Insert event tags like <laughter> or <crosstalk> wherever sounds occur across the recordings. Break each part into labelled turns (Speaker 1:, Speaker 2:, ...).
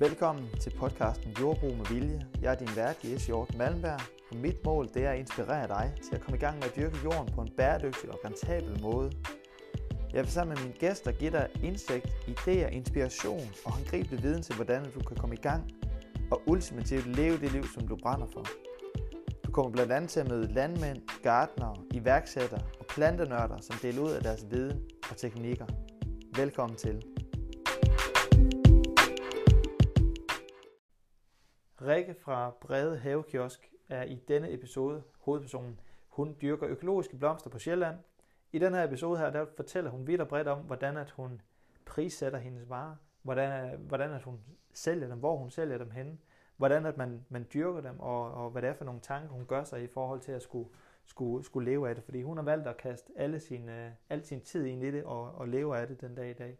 Speaker 1: Velkommen til podcasten Jordbrug med Vilje. Jeg er din vært, Jes Hjort Malmberg, og mit mål det er at inspirere dig til at komme i gang med at dyrke jorden på en bæredygtig og rentabel måde. Jeg vil sammen med mine gæster give dig indsigt, idéer, inspiration og håndgribelig viden til, hvordan du kan komme i gang og ultimativt leve det liv, som du brænder for. Du kommer blandt andet til at møde landmænd, gartnere, iværksættere og plantenørder, som deler ud af deres viden og teknikker. Velkommen til. Rikke fra Brede Havekiosk er i denne episode hovedpersonen. Hun dyrker økologiske blomster på Sjælland. I den her episode her, der fortæller hun vidt og bredt om, hvordan at hun prissætter hendes varer, hvordan, hvordan at hun sælger dem, hvor hun sælger dem henne, hvordan at man, man dyrker dem, og, og hvad det er for nogle tanker, hun gør sig i forhold til at skulle, skulle, skulle leve af det. Fordi hun har valgt at kaste alle sin, øh, al sin tid ind i det og, og leve af det den dag i dag.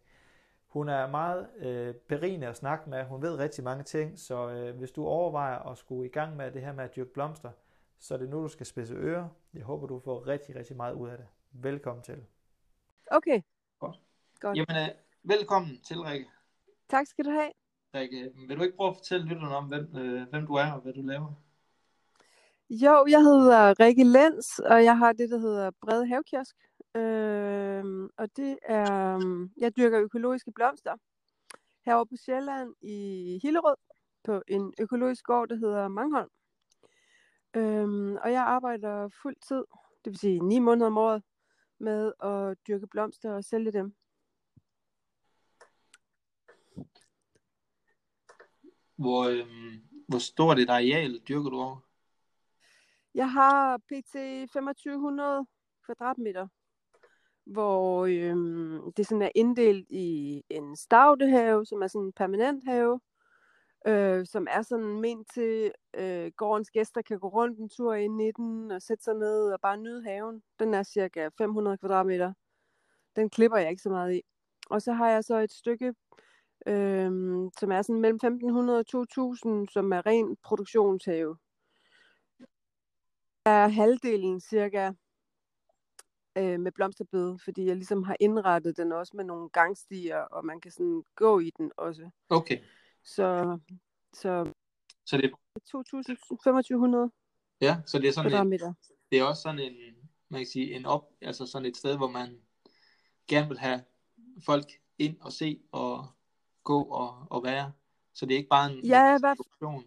Speaker 1: Hun er meget øh, berigende at snakke med. Hun ved rigtig mange ting, så øh, hvis du overvejer at skulle i gang med det her med at dyrke blomster, så er det nu, du skal spidse ører. Jeg håber, du får rigtig, rigtig meget ud af det. Velkommen til.
Speaker 2: Okay.
Speaker 1: Godt.
Speaker 2: Godt.
Speaker 1: Jamen, øh, velkommen til, Rikke.
Speaker 2: Tak skal du have.
Speaker 1: Rikke, vil du ikke prøve at fortælle lytterne om, hvem, øh, hvem du er og hvad du laver?
Speaker 2: Jo, jeg hedder Rikke Lens, og jeg har det, der hedder Brede Havkiosk. Øh, og det er, jeg dyrker økologiske blomster herovre på Sjælland i Hillerød på en økologisk gård, der hedder Mangholm. Øh, og jeg arbejder fuld tid, det vil sige 9 måneder om året, med at dyrke blomster og sælge dem.
Speaker 1: Hvor, øh, hvor stort et areal dyrker du over?
Speaker 2: Jeg har pt. 2500 kvadratmeter, hvor øhm, det sådan er inddelt i en stavtehave, som er sådan en permanent have, øh, som er sådan ment til, øh, gårdens gæster kan gå rundt en tur ind i den og sætte sig ned og bare nyde haven. Den er cirka 500 kvadratmeter. Den klipper jeg ikke så meget i. Og så har jeg så et stykke, øh, som er sådan mellem 1500 og 2000, som er ren produktionshave. Er halvdelen cirka øh, med blomsterbed, fordi jeg ligesom har indrettet den også med nogle gangstier, og man kan sådan gå i den også.
Speaker 1: Okay.
Speaker 2: Så, så
Speaker 1: Så det,
Speaker 2: 2500
Speaker 1: ja, så det er sådan
Speaker 2: kvadratmeter.
Speaker 1: det er også sådan en, man kan sige, en op, altså sådan et sted, hvor man gerne vil have folk ind og se og gå og, og være. Så det er ikke bare en
Speaker 2: Ja, hvad,
Speaker 1: produktion.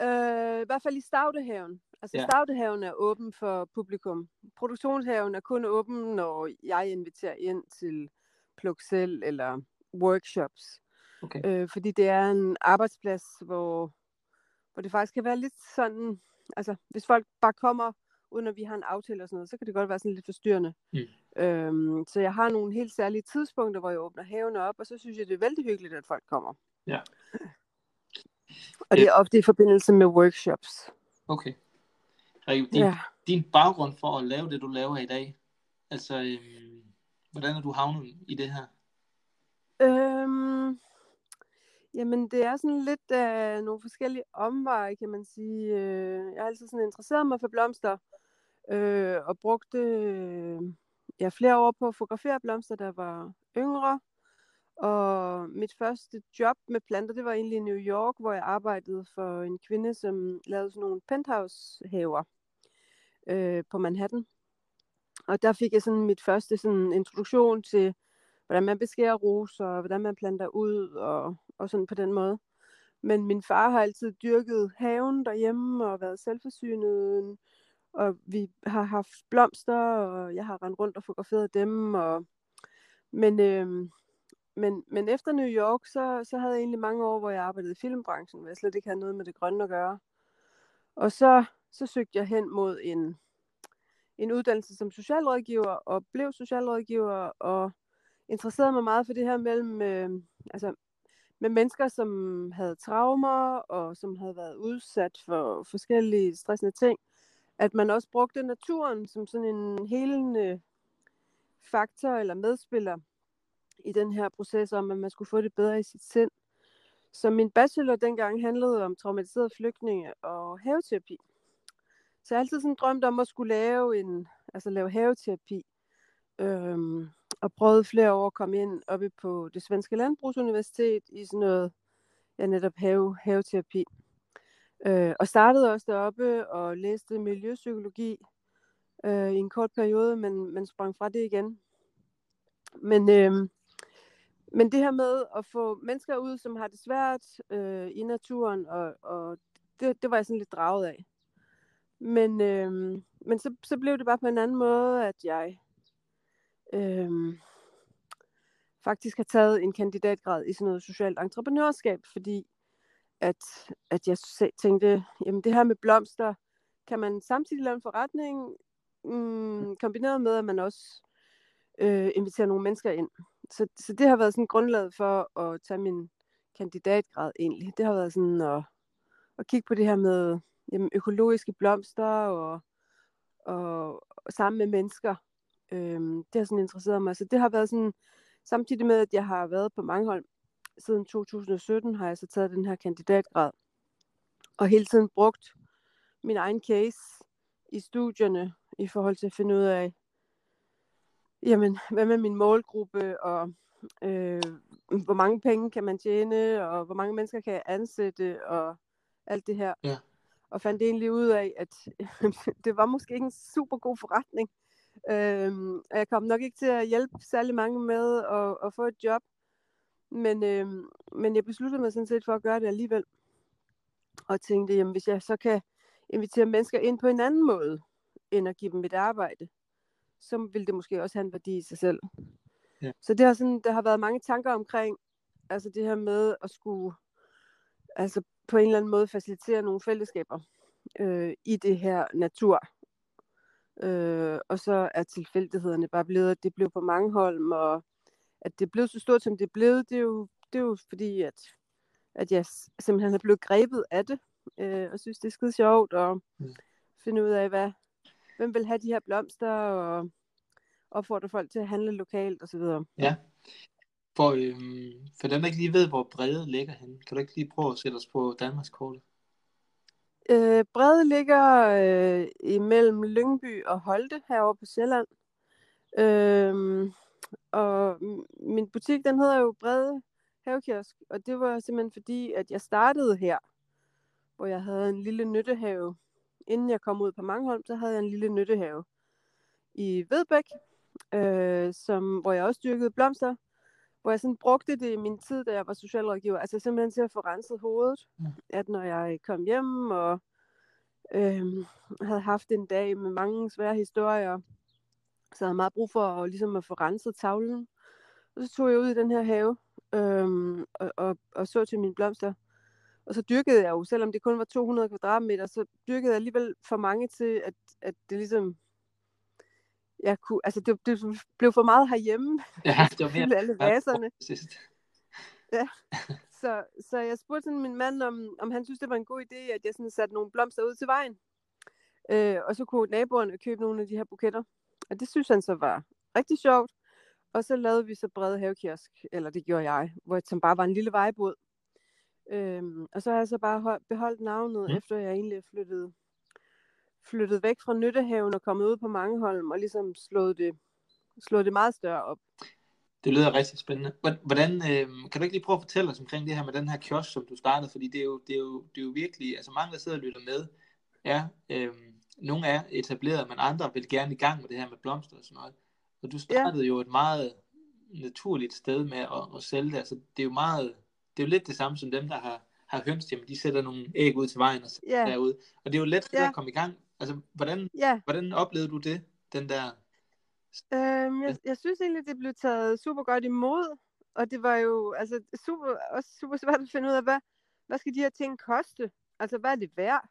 Speaker 2: øh, i hvert fald i Stavtehaven. Altså
Speaker 1: Ja.
Speaker 2: Stavtehaven er åben for publikum. Produktionshaven er kun åben, når jeg inviterer ind til pluk selv eller workshops.
Speaker 1: Okay.
Speaker 2: Øh, fordi det er en arbejdsplads, hvor, hvor det faktisk kan være lidt sådan, altså hvis folk bare kommer, uden at vi har en aftale og sådan noget, så kan det godt være sådan lidt forstyrrende.
Speaker 1: Mm.
Speaker 2: Øhm, så jeg har nogle helt særlige tidspunkter, hvor jeg åbner haven op, og så synes jeg, det er vældig hyggeligt, at folk kommer.
Speaker 1: Ja.
Speaker 2: Og det er ofte i forbindelse med workshops.
Speaker 1: Okay. Rikke, din,
Speaker 2: Ja.
Speaker 1: din baggrund for at lave det, du laver i dag, altså, øhm, hvordan er du havnet i det her?
Speaker 2: Øhm, jamen, det er sådan lidt af nogle forskellige omveje, kan man sige. Øh, Jeg har altid sådan interesseret mig for blomster, øh, og brugte øh, ja, flere år på at fotografere blomster, der var yngre. Og mit første job med planter, det var egentlig i New York, hvor jeg arbejdede for en kvinde, som lavede sådan nogle penthouse-haver øh, på Manhattan. Og der fik jeg sådan mit første sådan introduktion til, hvordan man beskærer roser, og hvordan man planter ud, og, og sådan på den måde. Men min far har altid dyrket haven derhjemme, og været selvforsynet, og vi har haft blomster, og jeg har rendt rundt og fotograferet dem. Og... Men, øh, men, men efter New York, så, så havde jeg egentlig mange år, hvor jeg arbejdede i filmbranchen, hvor jeg slet ikke havde noget med det grønne at gøre. Og så, så søgte jeg hen mod en, en uddannelse som socialrådgiver, og blev socialrådgiver, og interesserede mig meget for det her mellem, øh, altså, med mennesker, som havde traumer, og som havde været udsat for forskellige stressende ting, at man også brugte naturen som sådan en helende faktor eller medspiller i den her proces om, at man skulle få det bedre i sit sind. Så min bachelor dengang handlede om traumatiserede flygtninge og haveterapi. Så jeg har altid sådan drømt om at skulle lave en, altså lave haveterapi. Øhm, og prøvede flere år at komme ind oppe på det svenske landbrugsuniversitet i sådan noget ja, netop have, haveterapi. Øh, og startede også deroppe og læste miljøpsykologi øh, i en kort periode, men, men sprang fra det igen. Men, øh, men det her med at få mennesker ud, som har det svært øh, i naturen, og, og det, det var jeg sådan lidt draget af. Men, øh, men så, så blev det bare på en anden måde, at jeg øh, faktisk har taget en kandidatgrad i sådan noget socialt entreprenørskab, fordi at, at jeg tænkte, jamen det her med blomster, kan man samtidig lave en forretning, mm, kombineret med, at man også øh, inviterer nogle mennesker ind. Så, så det har været sådan grundlaget for at tage min kandidatgrad egentlig. Det har været sådan at, at kigge på det her med jamen, økologiske blomster og, og, og sammen med mennesker. Øhm, det har sådan interesseret mig. Så det har været sådan, samtidig med, at jeg har været på Mangholm siden 2017, har jeg så taget den her kandidatgrad. Og hele tiden brugt min egen case i studierne i forhold til at finde ud af, jamen, hvad med min målgruppe, og øh, hvor mange penge kan man tjene, og hvor mange mennesker kan jeg ansætte, og alt det her.
Speaker 1: Ja.
Speaker 2: Og fandt egentlig ud af, at <laughs> det var måske ikke en super god forretning. Øhm, og jeg kom nok ikke til at hjælpe særlig mange med at, at få et job. Men, øhm, men jeg besluttede mig sådan set for at gøre det alligevel. Og tænkte, jamen hvis jeg så kan invitere mennesker ind på en anden måde, end at give dem et arbejde, så vil det måske også have en værdi i sig selv. Ja. Så det har, sådan, der har været mange tanker omkring, altså det her med at skulle altså på en eller anden måde facilitere nogle fællesskaber øh, i det her natur. Øh, og så er tilfældighederne bare blevet, at det blev på mange hold, og at det blev så stort, som det blev, det er jo, det er jo fordi, at, at jeg simpelthen er blevet grebet af det, øh, og synes, det er skide sjovt, og mm. finde ud af, hvad, hvem vil have de her blomster, og opfordre folk til at handle lokalt osv.
Speaker 1: Ja. For, øhm, for dem, der ikke lige ved, hvor Brede ligger hen, kan du ikke lige prøve at sætte os på Danmarks kortet?
Speaker 2: Øh, Brede ligger øh, imellem Lyngby og Holte herovre på Sjælland. Øh, og min butik, den hedder jo Brede Havekiosk, og det var simpelthen fordi, at jeg startede her, hvor jeg havde en lille nyttehave. Inden jeg kom ud på Mangholm, så havde jeg en lille nyttehave i Vedbæk, øh, som, hvor jeg også dyrkede blomster, hvor jeg sådan brugte det i min tid, da jeg var socialrådgiver, altså simpelthen til at få renset hovedet, ja. at når jeg kom hjem og øh, havde haft en dag med mange svære historier, så havde jeg meget brug for at, ligesom at få renset tavlen. Og så tog jeg ud i den her have øh, og, og, og så til mine blomster. Og så dyrkede jeg jo, selvom det kun var 200 kvadratmeter, så dyrkede jeg alligevel for mange til, at, at det ligesom jeg kunne, altså det, det blev for meget herhjemme.
Speaker 1: Ja, <laughs> det var mere.
Speaker 2: alle vaserne. Ja. <laughs> Så, så jeg spurgte sådan min mand, om, om han synes, det var en god idé, at jeg sådan satte nogle blomster ud til vejen. Øh, og så kunne naboerne købe nogle af de her buketter. Og det synes han så var rigtig sjovt. Og så lavede vi så Brede Havekiosk, eller det gjorde jeg, hvor, som bare var en lille vejbåd. Øhm, og så har jeg så bare beholdt navnet, mm. efter jeg egentlig er flyttet væk fra Nyttehaven og kommet ud på Mangeholm og ligesom slået det, slået det meget større op.
Speaker 1: Det lyder rigtig spændende. Hvordan, øh, kan du ikke lige prøve at fortælle os omkring det her med den her kiosk, som du startede? Fordi det er jo, det er jo, det er jo virkelig, altså mange, der sidder og lytter med, er, øh, nogle er etableret, men andre vil gerne i gang med det her med blomster og sådan noget. Og du startede ja. jo et meget naturligt sted med at, at sælge det. Altså, det er jo meget, det er jo lidt det samme som dem, der har, har høns, jamen de sætter nogle æg ud til vejen og
Speaker 2: ja.
Speaker 1: derude. Og det er jo let ja. at komme i gang Altså, hvordan,
Speaker 2: ja.
Speaker 1: hvordan oplevede du det, den der?
Speaker 2: Øhm, jeg, jeg synes egentlig, det blev taget super godt imod, og det var jo altså, super, også super svært at finde ud af, hvad, hvad skal de her ting koste? Altså, hvad er det værd?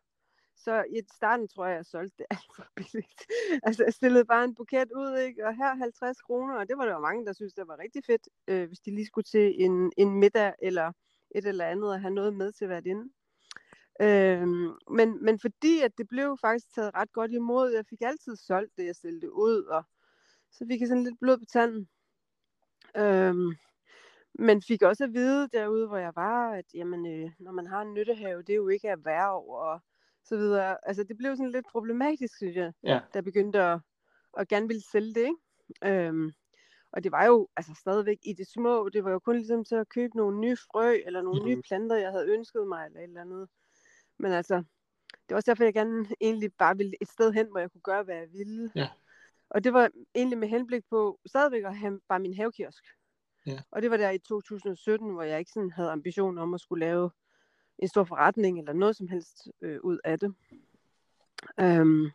Speaker 2: Så i starten tror jeg, jeg solgte det <laughs> alt for billigt. altså, jeg stillede bare en buket ud, ikke? og her 50 kroner, og det var der jo mange, der synes, det var rigtig fedt, øh, hvis de lige skulle til en, en middag eller et eller andet, og have noget med til hvert inde. Øhm, men, men fordi at det blev faktisk taget ret godt imod, jeg fik altid solgt det, jeg stillede ud, og så fik jeg sådan lidt blod på tanden. Øhm, men fik også at vide derude, hvor jeg var, at jamen, øh, når man har en nyttehave, det er jo ikke erhverv og så videre. Altså det blev sådan lidt problematisk, synes jeg,
Speaker 1: ja.
Speaker 2: da jeg begyndte at, at gerne ville sælge det. Ikke? Øhm, Og det var jo altså stadigvæk i det små. Det var jo kun ligesom til at købe nogle nye frø, eller nogle
Speaker 1: Mhm.
Speaker 2: nye planter, jeg havde ønsket mig, eller et eller andet. Men altså, det var også derfor, jeg gerne egentlig bare ville et sted hen, hvor jeg kunne gøre, hvad jeg ville.
Speaker 1: Ja.
Speaker 2: Og det var egentlig med henblik på stadigvæk at have bare min havekiosk.
Speaker 1: Ja.
Speaker 2: Og det var der i 2017, hvor jeg ikke sådan havde ambition om at skulle lave en stor forretning eller noget som helst øh, ud af det. Øhm,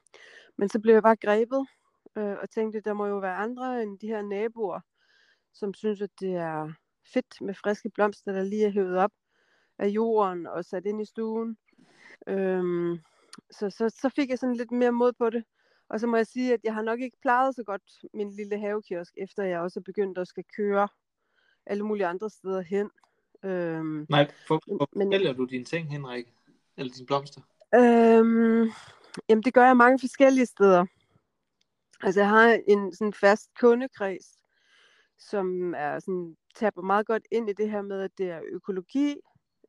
Speaker 2: men så blev jeg bare grebet øh, og tænkte, der må jo være andre end de her naboer, som synes, at det er fedt med friske blomster, der lige er hævet op af jorden og sat ind i stuen. Øhm, så, så, så fik jeg sådan lidt mere mod på det. Og så må jeg sige, at jeg har nok ikke plejet så godt min lille havekiosk, efter jeg også er begyndt at skal køre alle mulige andre steder hen. Øhm,
Speaker 1: Nej, for, for
Speaker 2: Men-
Speaker 1: fortæller du dine ting, Henrik? Eller dine blomster?
Speaker 2: Øhm, jamen, det gør jeg mange forskellige steder. Altså, jeg har en sådan fast kundekreds, som er sådan, taber meget godt ind i det her med, at det er økologi.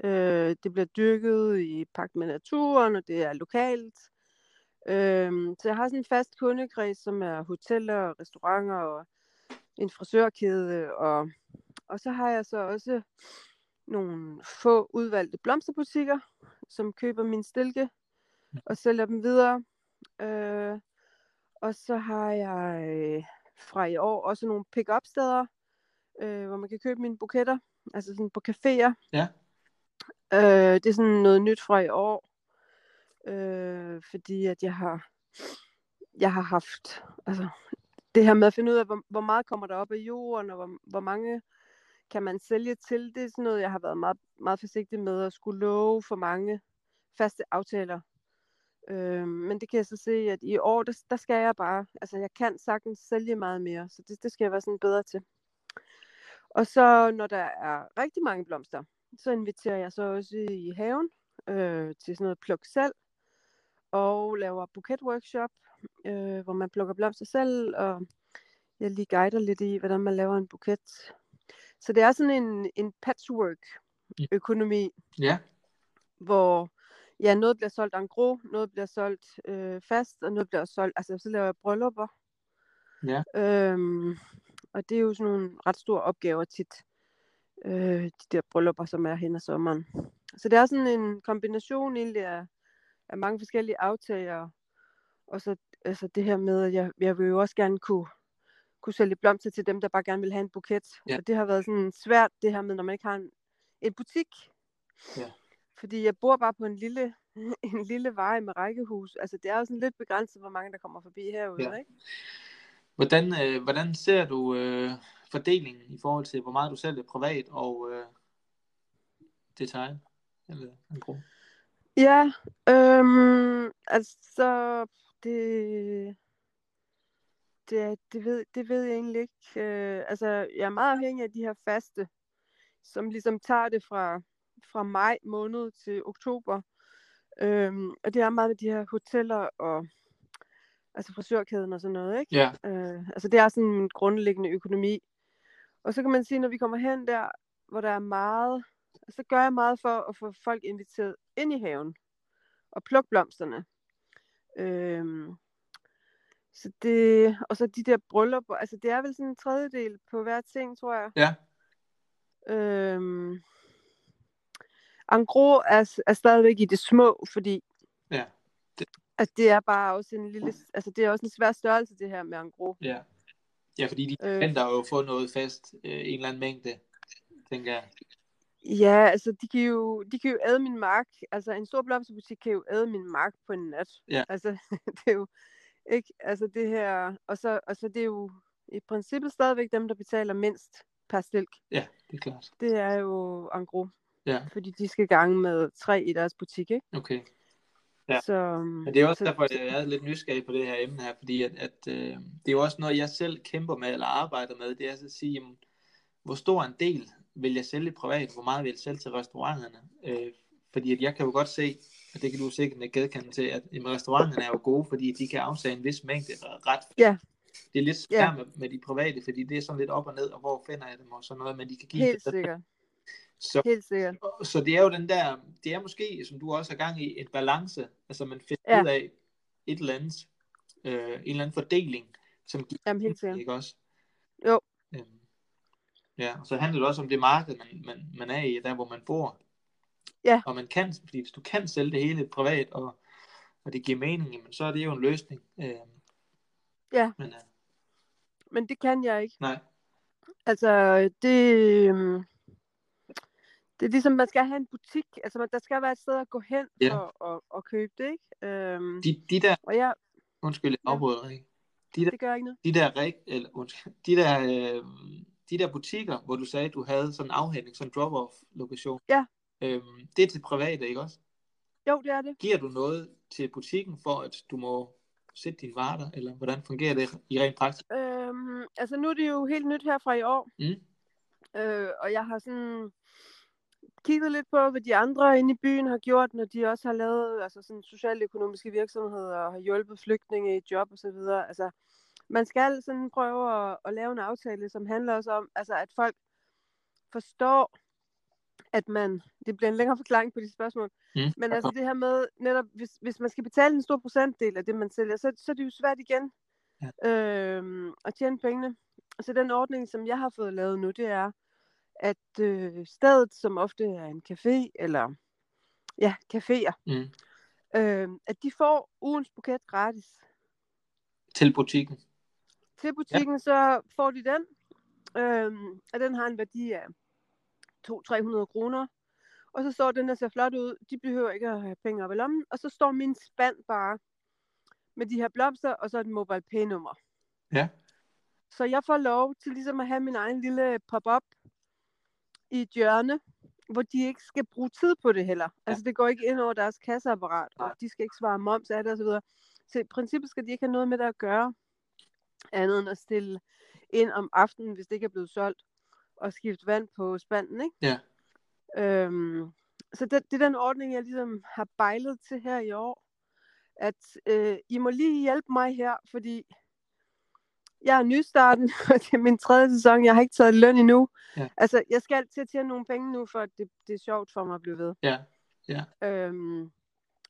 Speaker 2: Øh, det bliver dyrket i pagt med naturen, og det er lokalt. Øh, så jeg har sådan en fast kundekreds, som er hoteller, restauranter og en frisørkæde. Og, og så har jeg så også nogle få udvalgte blomsterbutikker, som køber min stilke og sælger dem videre. Øh, og så har jeg øh, fra i år også nogle pick-up steder, øh, hvor man kan købe mine buketter, altså sådan på caféer.
Speaker 1: Ja.
Speaker 2: Øh, det er sådan noget nyt fra i år, øh, fordi at jeg har, jeg har haft, altså det her med at finde ud af, hvor, hvor meget kommer der op af jorden, og hvor, hvor mange kan man sælge til, det er sådan noget, jeg har været meget, meget forsigtig med at skulle love for mange faste aftaler. Øh, men det kan jeg så se, at i år, der, der skal jeg bare, altså jeg kan sagtens sælge meget mere, så det, det skal jeg være sådan bedre til. Og så når der er rigtig mange blomster, så inviterer jeg så også i haven øh, til sådan noget pluk selv, og laver buketworkshop, øh, hvor man plukker blomster selv, og jeg lige guider lidt i, hvordan man laver en buket. Så det er sådan en, en patchwork-økonomi,
Speaker 1: Ja.
Speaker 2: hvor ja, noget bliver solgt en gros, noget bliver solgt øh, fast, og noget bliver solgt, altså så laver jeg bryllupper.
Speaker 1: Ja.
Speaker 2: Øhm, og det er jo sådan nogle ret store opgaver tit, øh, de der bryllupper, som er hen ad sommeren. Så det er sådan en kombination egentlig af, af mange forskellige aftager, og så altså det her med, at jeg, jeg vil jo også gerne kunne, kunne sælge blomster til dem, der bare gerne vil have en buket.
Speaker 1: Ja.
Speaker 2: Og det har været sådan svært, det her med, når man ikke har en, en butik.
Speaker 1: Ja.
Speaker 2: Fordi jeg bor bare på en lille, <laughs> en lille vej med rækkehus. Altså det er jo sådan lidt begrænset, hvor mange der kommer forbi herude,
Speaker 1: Ja.
Speaker 2: ikke?
Speaker 1: Hvordan, øh, hvordan ser du øh, fordelingen i forhold til, hvor meget du sælger privat og øh, detail? Eller en gro?
Speaker 2: Ja, øhm, altså det, det, det, ved, det ved jeg egentlig ikke. Øh, altså jeg er meget afhængig af de her faste, som ligesom tager det fra, fra maj måned til oktober. Øhm, og det er meget med de her hoteller og altså frisørkæden og sådan noget, ikke?
Speaker 1: Ja.
Speaker 2: Øh, altså det er sådan en grundlæggende økonomi. Og så kan man sige, når vi kommer hen der, hvor der er meget, så gør jeg meget for at få folk inviteret ind i haven og plukke blomsterne. Øhm, så det, og så de der bryllupper, altså det er vel sådan en tredjedel på hver ting, tror jeg.
Speaker 1: Ja.
Speaker 2: Øhm, Angro er, er stadigvæk i det små, fordi
Speaker 1: Ja.
Speaker 2: at det er bare også en lille, altså det er også en svær størrelse det her med Angro.
Speaker 1: Ja. Ja, fordi de
Speaker 2: Øh.
Speaker 1: forventer jo at få noget fast, øh, en eller anden mængde, tænker jeg.
Speaker 2: Ja, altså de kan jo, de kan jo æde min mark. Altså en stor blomsterbutik kan jo æde min mark på en nat.
Speaker 1: Ja.
Speaker 2: Altså <laughs> det er jo ikke, altså det her, og så, og så det er jo i princippet stadigvæk dem, der betaler mindst per stilk.
Speaker 1: Ja, det er klart.
Speaker 2: Det er jo Angro.
Speaker 1: Ja.
Speaker 2: Fordi de skal gange med tre i deres butik, ikke?
Speaker 1: Okay. Ja.
Speaker 2: Så,
Speaker 1: Men det er også
Speaker 2: så,
Speaker 1: derfor, at jeg er lidt nysgerrig på det her emne her, fordi at, at øh, det er jo også noget, jeg selv kæmper med, eller arbejder med, det er altså at sige, jamen, hvor stor en del vil jeg sælge privat, hvor meget vil jeg sælge til restauranterne? Øh, fordi at jeg kan jo godt se, og det kan du sikkert ikke gedkende til, at restauranterne er jo gode, fordi de kan aftage en vis mængde ret.
Speaker 2: Ja.
Speaker 1: Det er lidt svært
Speaker 2: Ja.
Speaker 1: med, med de private, fordi det er sådan lidt op og ned, og hvor finder jeg dem og sådan noget, men de kan give
Speaker 2: helt
Speaker 1: det.
Speaker 2: sikkert.
Speaker 1: Så,
Speaker 2: Helt sikkert.
Speaker 1: så det er jo den der, det er måske, som du også har gang i, en balance, altså man finder
Speaker 2: Ja.
Speaker 1: ud af et eller andet, øh, en eller anden fordeling, som giver
Speaker 2: Jamen helt sikkert.
Speaker 1: ikke også?
Speaker 2: Jo.
Speaker 1: Ja. Ja, og så handler det også om det marked, man, man, man er i, der hvor man bor.
Speaker 2: Ja.
Speaker 1: Og man kan, fordi hvis du kan sælge det hele privat, og, og det giver mening, jamen, så er det jo en løsning. Øh,
Speaker 2: Ja.
Speaker 1: Men, øh,
Speaker 2: Men det kan jeg ikke.
Speaker 1: nej,
Speaker 2: Altså, det, øhm, det er ligesom, man skal have en butik. Altså, man- der skal være et sted at gå hen
Speaker 1: Ja.
Speaker 2: for at, at købe det, ikke? Øhm,
Speaker 1: de, de der,
Speaker 2: og jeg,
Speaker 1: undskyld, jeg
Speaker 2: Ja.
Speaker 1: afbryder ikke. De der,
Speaker 2: det gør ikke noget.
Speaker 1: de der, rig, eller, undskyld, de der, øh, de der butikker, hvor du sagde, du havde sådan en afhængning, sådan en drop-off lokation.
Speaker 2: Ja.
Speaker 1: Øhm, det er til private, ikke også?
Speaker 2: Jo, det er det.
Speaker 1: Giver du noget til butikken for, at du må sætte dine varer der, eller hvordan fungerer det i rent praksis?
Speaker 2: Øhm, altså, nu er det jo helt nyt her fra i år.
Speaker 1: Mm.
Speaker 2: Øh, og jeg har sådan kigget lidt på, hvad de andre inde i byen har gjort, når de også har lavet altså sådan socialøkonomiske virksomheder og har hjulpet flygtninge i job og så videre. Altså, man skal sådan prøve at, at lave en aftale, som handler også om, altså, at folk forstår, at man, det bliver en længere forklaring på de spørgsmål,
Speaker 1: Mm.
Speaker 2: men altså det her med, netop hvis, hvis man skal betale en stor procentdel af det, man sælger, så, så er det jo svært igen
Speaker 1: Ja.
Speaker 2: øhm, at tjene pengene. Så den ordning, som jeg har fået lavet nu, det er, at øh, stedet, som ofte er en café, eller ja, caféer,
Speaker 1: Mm.
Speaker 2: øh, at de får ugens buket gratis.
Speaker 1: Til butikken.
Speaker 2: Til butikken, ja. så får de den, øh, og den har en værdi af 200-300 kroner. Og så står den, der ser flot ud. De behøver ikke at have penge op i lommen. Og så står min spand bare med de her blomster, og så et mobile pay nummer.
Speaker 1: Ja.
Speaker 2: Så jeg får lov til ligesom at have min egen lille pop-up i et hjørne, hvor de ikke skal bruge tid på det heller. Ja. Altså det går ikke ind over deres kasseapparat, og de skal ikke svare moms af det osv. Så, så i princippet skal de ikke have noget med det at gøre, andet end at stille ind om aftenen, hvis det ikke er blevet solgt, og skifte vand på spanden, ikke?
Speaker 1: Ja.
Speaker 2: Øhm, så det, det er den ordning, jeg ligesom har bejlet til her i år, at øh, I må lige hjælpe mig her, fordi jeg er nystarten, <laughs> og det er min tredje sæson, jeg har ikke taget løn endnu.
Speaker 1: Ja.
Speaker 2: Altså, jeg skal til at tjene nogle penge nu, for at det, det er sjovt for mig at blive ved.
Speaker 1: Ja.
Speaker 2: Øhm,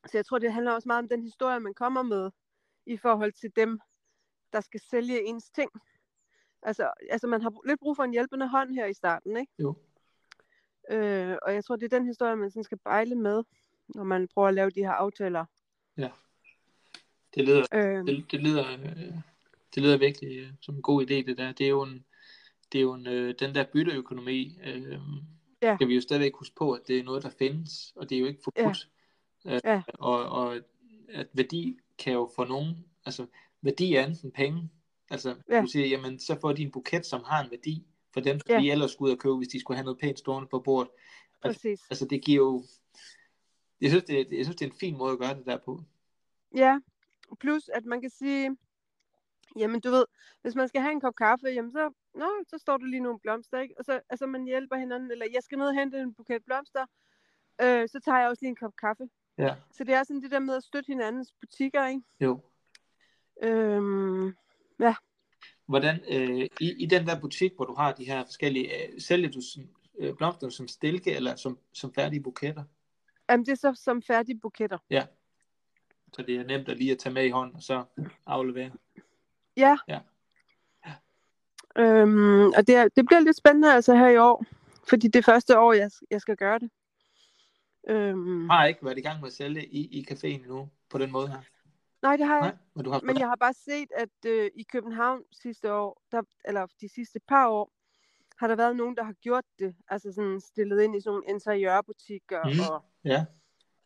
Speaker 2: så jeg tror, det handler også meget om den historie, man kommer med, i forhold til dem, der skal sælge ens ting. Altså, altså man har lidt brug for en hjælpende hånd her i starten, ikke?
Speaker 1: Jo.
Speaker 2: Øh, og jeg tror, det er den historie, man sådan skal bejle med, når man prøver at lave de her aftaler.
Speaker 1: Det lyder,
Speaker 2: Øh,
Speaker 1: det, det lyder, øh, det lyder virkelig øh, som en god idé, det der. Det er jo en, det er jo en, øh, den der bytteøkonomi, øh,
Speaker 2: Ja.
Speaker 1: skal vi jo stadigvæk huske på, at det er noget, der findes, og det er jo ikke forbudt. Øh,
Speaker 2: Ja.
Speaker 1: og, og at værdi kan jo for nogen, altså værdi er enten penge, altså
Speaker 2: Ja.
Speaker 1: du siger, jamen så får de en buket, som har en værdi, for dem, som
Speaker 2: Ja.
Speaker 1: de ellers skulle ud og købe, hvis de skulle have noget pænt stående på bordet.
Speaker 2: præcis.
Speaker 1: Altså det giver jo, jeg synes, det, jeg synes, det er en fin måde at gøre det der på.
Speaker 2: Ja, plus at man kan sige, jamen du ved, hvis man skal have en kop kaffe, jamen så, nå, så står du lige nogle blomster, ikke? Og så, altså man hjælper hinanden, eller jeg skal ned og hente en buket blomster, øh, så tager jeg også lige en kop kaffe.
Speaker 1: Ja.
Speaker 2: Så det er sådan det der med at støtte hinandens butikker, ikke?
Speaker 1: Jo.
Speaker 2: Øhm,
Speaker 1: Hvordan, øh, i, i den der butik, hvor du har de her forskellige, øh, sælger du som, øh, blomsterne som stilke, eller som, som færdige buketter?
Speaker 2: jamen det er så som færdige buketter.
Speaker 1: Så det er nemt at lige at tage med i hånden, og så aflevere.
Speaker 2: Ja.
Speaker 1: Ja.
Speaker 2: Øhm, og det, er, det bliver lidt spændende altså her i år, fordi det er første år, jeg, jeg skal gøre det. Øhm,
Speaker 1: Har ikke været i gang med at sælge i, i caféen nu, på den måde her?
Speaker 2: nej, det har jeg
Speaker 1: Nej, men du har
Speaker 2: Men jeg har bare set, at øh, i København sidste år, der, eller de sidste par år, har der været nogen, der har gjort det. Altså sådan stillet ind i sådan nogle interiørbutikker.
Speaker 1: Mhm.
Speaker 2: Og,
Speaker 1: Ja.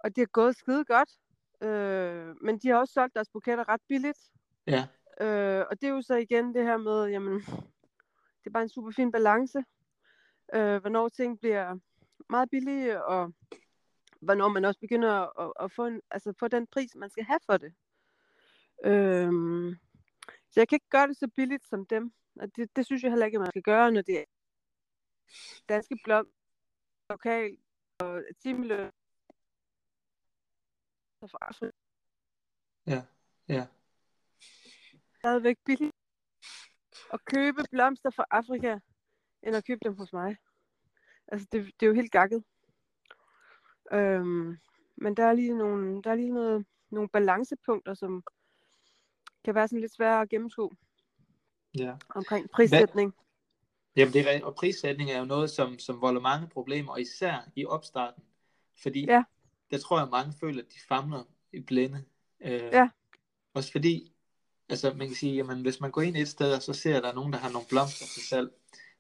Speaker 2: og det er gået skide godt. Øh, men de har også solgt deres buketter ret billigt.
Speaker 1: Ja.
Speaker 2: Øh, og det er jo så igen det her med, jamen, det er bare en super fin balance. Øh, hvornår ting bliver meget billige, og hvornår man også begynder at, at få, en, altså få den pris, man skal have for det. Øhm, så jeg kan ikke gøre det så billigt som dem. Og det, det synes jeg heller ikke, man skal gøre, når det er danske blom, lokal og timeløn.
Speaker 1: Ja, ja.
Speaker 2: Stadigvæk billigt at købe blomster fra Afrika, end at købe dem hos mig. Altså, det, det er jo helt gakket. Øhm, men der er lige nogle, der er lige noget, nogle balancepunkter, som kan være sådan lidt svære at gennemskue
Speaker 1: ja.
Speaker 2: omkring prissætning.
Speaker 1: Jamen det er og prissætning er jo noget, som, som volder mange problemer, og især i opstarten, fordi
Speaker 2: Ja.
Speaker 1: der tror jeg, mange føler, at de famler i blinde. Øh,
Speaker 2: Ja.
Speaker 1: Også fordi, altså man kan sige, jamen hvis man går ind et sted, og så ser der nogen, der har nogle blomster til salg,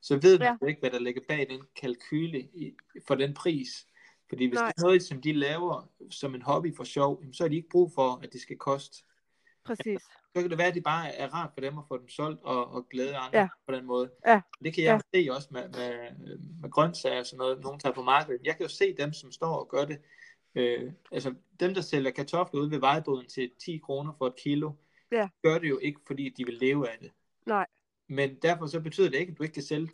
Speaker 1: så ved man
Speaker 2: Ja.
Speaker 1: ikke, hvad der ligger bag den kalkyle i, for den pris. Fordi hvis
Speaker 2: Nej.
Speaker 1: det er noget, som de laver som en hobby for sjov, så har de ikke brug for, at det skal koste.
Speaker 2: Præcis.
Speaker 1: Så kan det være, at det bare er rart for dem at få dem solgt og, og glæde andre
Speaker 2: Ja.
Speaker 1: på den måde.
Speaker 2: Ja.
Speaker 1: Det kan jeg se også med, med, med grøntsager og sådan noget, nogen tager på markedet. Jeg kan jo se dem, som står og gør det. Øh, altså dem, der sælger kartofler ude ved vejboden til 10 kroner for et kilo,
Speaker 2: Ja.
Speaker 1: gør det jo ikke, fordi de vil leve af det.
Speaker 2: Nej.
Speaker 1: Men derfor så betyder det ikke, at du ikke kan sælge,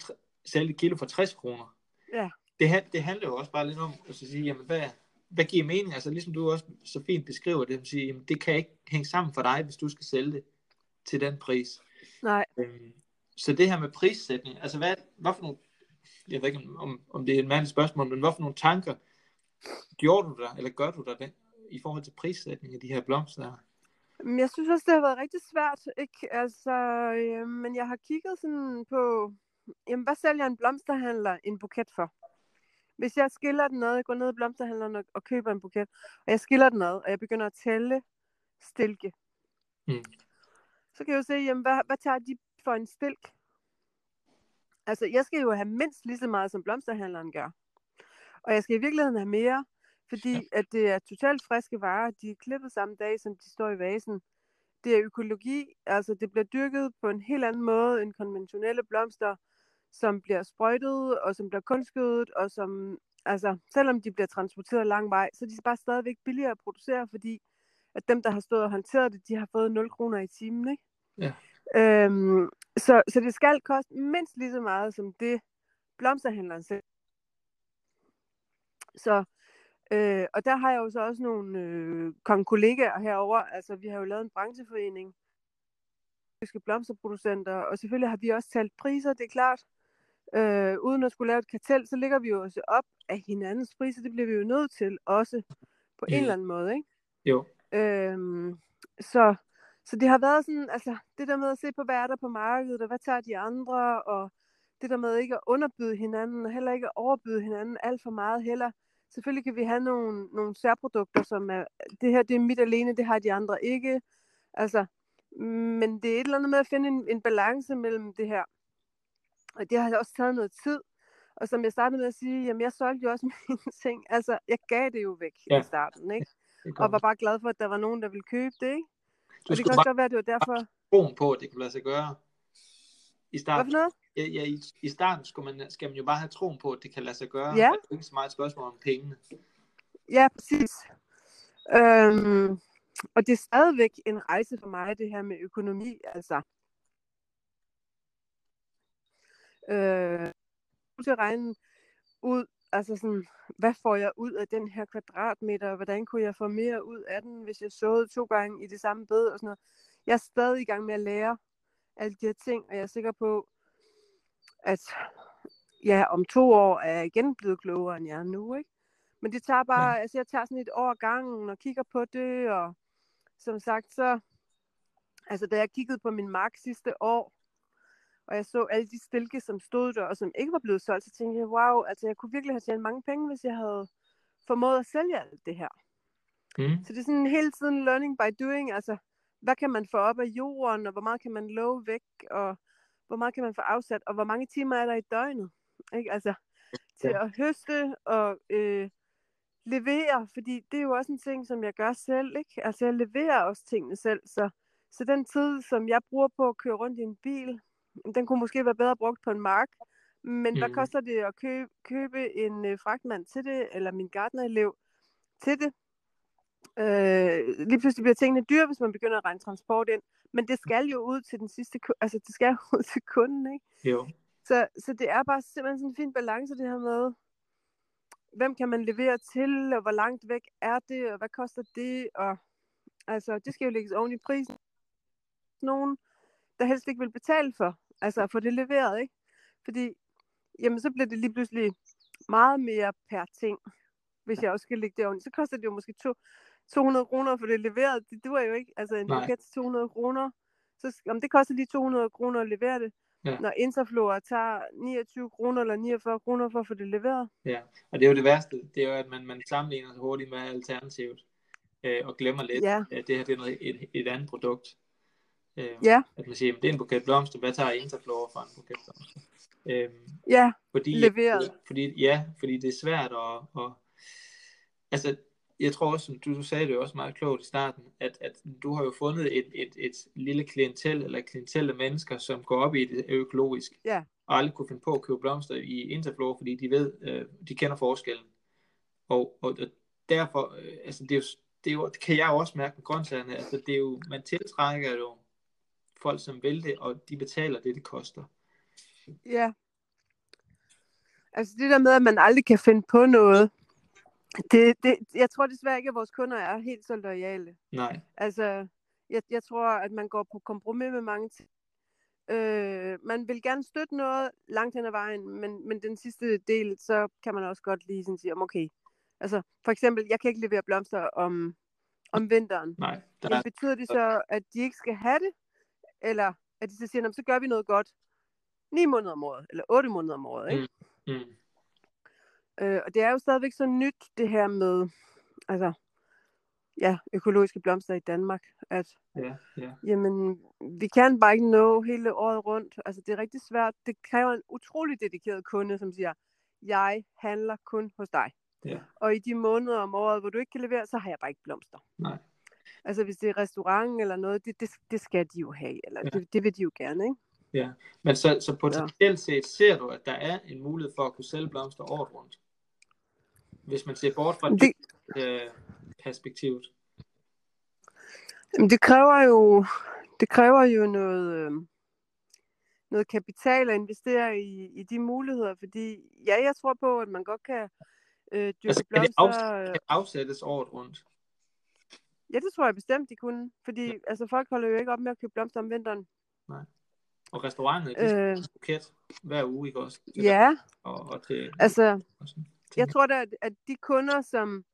Speaker 1: sælge et kilo for 60 kroner.
Speaker 2: Ja.
Speaker 1: Det, det handler jo også bare lidt om at sige, jamen hvad, hvad giver mening? Altså ligesom du også så fint beskriver det, at sige, jamen, det kan ikke hænge sammen for dig, hvis du skal sælge det til den pris.
Speaker 2: Nej.
Speaker 1: Øhm, så det her med prissætning, altså hvad, hvad for nogle, jeg ved ikke om, om det er et mærkeligt spørgsmål, men hvad for nogle tanker gjorde du der, eller gør du der den, i forhold til prissætning af de her blomster her?
Speaker 2: Men jeg synes også, det har været rigtig svært, ikke? Altså, øh, men jeg har kigget sådan på, jamen, hvad sælger en blomsterhandler en buket for? Hvis jeg skiller den ad, jeg går ned i blomsterhandleren og, og køber en buket, og jeg skiller den ad, og jeg begynder at tælle stilke,
Speaker 1: Mm.
Speaker 2: så kan jeg jo se, jamen, hvad, hvad tager de for en stilk? Altså, jeg skal jo have mindst lige så meget, som blomsterhandleren gør. Og jeg skal i virkeligheden have mere, fordi at det er totalt friske varer. De er klippet samme dag, som de står i vasen. Det er økologi, altså det bliver dyrket på en helt anden måde end konventionelle blomster, som bliver sprøjtet, og som bliver kunstgødet, og som, altså, selvom de bliver transporteret lang vej, så er de bare stadigvæk billigere at producere, fordi at dem, der har stået og håndteret det, de har fået 0 kroner i timen, ikke?
Speaker 1: Ja.
Speaker 2: Øhm, så, så det skal koste mindst lige så meget, som det blomsterhandleren selv. Så, øh, og der har jeg jo så også nogle øh, kollegaer herover. Altså, vi har jo lavet en brancheforening, tyske blomsterproducenter, og selvfølgelig har vi også talt priser, det er klart. Øh, uden at skulle lave et kartel, så ligger vi jo også op af hinandens priser. Det bliver vi jo nødt til også på en
Speaker 1: Mm.
Speaker 2: eller anden måde, ikke?
Speaker 1: Jo.
Speaker 2: Øhm, så, så det har været sådan, altså det der med at se på, hvad er der på markedet, og hvad tager de andre, og det der med ikke at underbyde hinanden, og heller ikke at overbyde hinanden alt for meget heller. Selvfølgelig kan vi have nogle, nogle særprodukter, som er, det her det er mit alene, det har de andre ikke. Altså, men det er et eller andet med at finde en, en balance mellem det her. Og det har også taget noget tid. Og som jeg startede med at sige, jamen jeg solgte jo også <laughs> mine ting. Altså, jeg gav det jo væk
Speaker 1: Ja.
Speaker 2: i starten, ikke? <laughs> Og var bare glad for, at der var nogen, der ville købe det, ikke?
Speaker 1: du
Speaker 2: Og det kan også godt være, at det var derfor...
Speaker 1: på, at det kunne lade sig gøre. I
Speaker 2: Hvad
Speaker 1: starten,
Speaker 2: for noget?
Speaker 1: Ja, ja, i, i starten skulle man, skal man jo bare have troen på, at det kan lade sig gøre.
Speaker 2: Ja.
Speaker 1: Det er ikke så meget et spørgsmål om pengene.
Speaker 2: Ja, præcis. Øhm, og det er stadigvæk en rejse for mig, det her med økonomi, altså. Øh, til at regne ud, altså sådan, hvad får jeg ud af den her kvadratmeter, og hvordan kunne jeg få mere ud af den, hvis jeg såede to gange i det samme bed og sådan noget. Jeg er stadig i gang med at lære alle de her ting, og jeg er sikker på, at ja, om to år er jeg igen blevet klogere, end jeg er nu, ikke? Men det tager bare, ja. altså jeg tager sådan et år gangen og kigger på det, og som sagt, så, altså da jeg kiggede på min mark sidste år, og jeg så alle de stilke, som stod der, og som ikke var blevet solgt, så tænkte jeg, wow, altså jeg kunne virkelig have tjent mange penge, hvis jeg havde formået at sælge alt det her.
Speaker 1: Mm.
Speaker 2: Så det er sådan hele tiden learning by doing, altså hvad kan man få op af jorden, og hvor meget kan man love væk, og hvor meget kan man få afsat, og hvor mange timer er der i døgnet, ikke? Altså til
Speaker 1: Ja.
Speaker 2: at høste og øh, levere, fordi det er jo også en ting, som jeg gør selv, ikke? Altså jeg leverer også tingene selv, så, så den tid, som jeg bruger på at køre rundt i en bil, den kunne måske være bedre brugt på en mark, men hvad
Speaker 1: Mm.
Speaker 2: koster det at købe, købe en øh, fragtmand til det, eller min gartnerelev til det? Øh, lige pludselig bliver tingene dyre, hvis man begynder at regne transport ind, men det skal jo ud til den sidste, altså det skal <laughs> ud til kunden, ikke?
Speaker 1: Jo.
Speaker 2: Så, så det er bare simpelthen sådan en fin balance, det her med, hvem kan man levere til, og hvor langt væk er det, og hvad koster det, og altså, det skal jo lægges oven i prisen. Nogen, der helst ikke vil betale for, altså at få det leveret, ikke? Fordi, jamen, så bliver det lige pludselig meget mere per ting, hvis jeg også skal lægge det oven. Så koster det jo måske to, 200 kroner for det leveret. Det duer jo ikke. Altså en
Speaker 1: Nej.
Speaker 2: buket til 200 kroner. Så om det koster lige 200 kroner at levere det, ja. når Interflora tager 29 kroner eller 49 kroner for at få det leveret.
Speaker 1: Ja, og det er jo det værste, det er jo, at man, man sammenligner sig hurtigt med alternativet, øh, og glemmer lidt,
Speaker 2: ja.
Speaker 1: at det her det er noget, et, et andet produkt. Øh,
Speaker 2: ja.
Speaker 1: At man siger, at det er en buket blomster, hvad tager Interflora for en buket blomster?
Speaker 2: Øh, ja, fordi, leveret.
Speaker 1: Fordi, ja, fordi det er svært at, at altså jeg tror også, som du, du sagde det jo også meget klogt i starten, at, at du har jo fundet et, et, et lille klientel, eller klientel af mennesker, som går op i det økologisk,
Speaker 2: ja.
Speaker 1: og aldrig kunne finde på at købe blomster i Interflow, fordi de ved, øh, de kender forskellen. Og, og, og derfor, øh, altså det, er jo, det, er jo, det kan jeg jo også mærke med grøntsagerne, altså det er jo, man tiltrækker jo folk, som vil det, og de betaler det, det koster.
Speaker 2: Ja. Altså det der med, at man aldrig kan finde på noget, det, det, jeg tror desværre ikke, at vores kunder er helt så lojale.
Speaker 1: Nej.
Speaker 2: Altså, jeg, jeg tror, at man går på kompromis med mange ting. Øh, man vil gerne støtte noget langt hen ad vejen, men, men den sidste del, så kan man også godt lige sådan sige, om okay. Altså, for eksempel, jeg kan ikke levere blomster om, om vinteren.
Speaker 1: Nej.
Speaker 2: Der men betyder det så, at de ikke skal have det? Eller at de så siger, så gør vi noget godt 9 måneder om året, eller 8 måneder om året, ikke? Mm. Mm. Øh, og det er jo stadigvæk så nyt, det her med, altså, ja, økologiske blomster i Danmark, at
Speaker 1: ja, ja.
Speaker 2: jamen, vi kan bare ikke nå hele året rundt. Altså, det er rigtig svært. Det kræver en utrolig dedikeret kunde, som siger, jeg handler kun hos dig.
Speaker 1: Ja.
Speaker 2: Og i de måneder om året, hvor du ikke kan levere, så har jeg bare ikke blomster.
Speaker 1: Nej.
Speaker 2: Altså, hvis det er restaurant eller noget, det, det, det skal de jo have, eller ja. det, det vil de jo gerne, ikke?
Speaker 1: Ja, men så, så potentielt set ser du, at der er en mulighed for at kunne sælge blomster året rundt? Hvis man ser bort fra det, øh, perspektivet?
Speaker 2: Jamen, det kræver jo, det kræver jo noget, øh, noget kapital at investere i, i de muligheder, fordi ja, jeg tror på, at man godt kan øh, dyrke altså, blomster. Kan det,
Speaker 1: afsættes, kan det afsættes året rundt?
Speaker 2: Ja, det tror jeg bestemt, de kunne. Fordi ja. altså, folk holder jo ikke op med at købe blomster om vinteren.
Speaker 1: Nej. Og restauranter, de øh, buket hver uge, ikke også?
Speaker 2: ja.
Speaker 1: Og, og til,
Speaker 2: altså, og jeg tror da, at, at de kunder, som,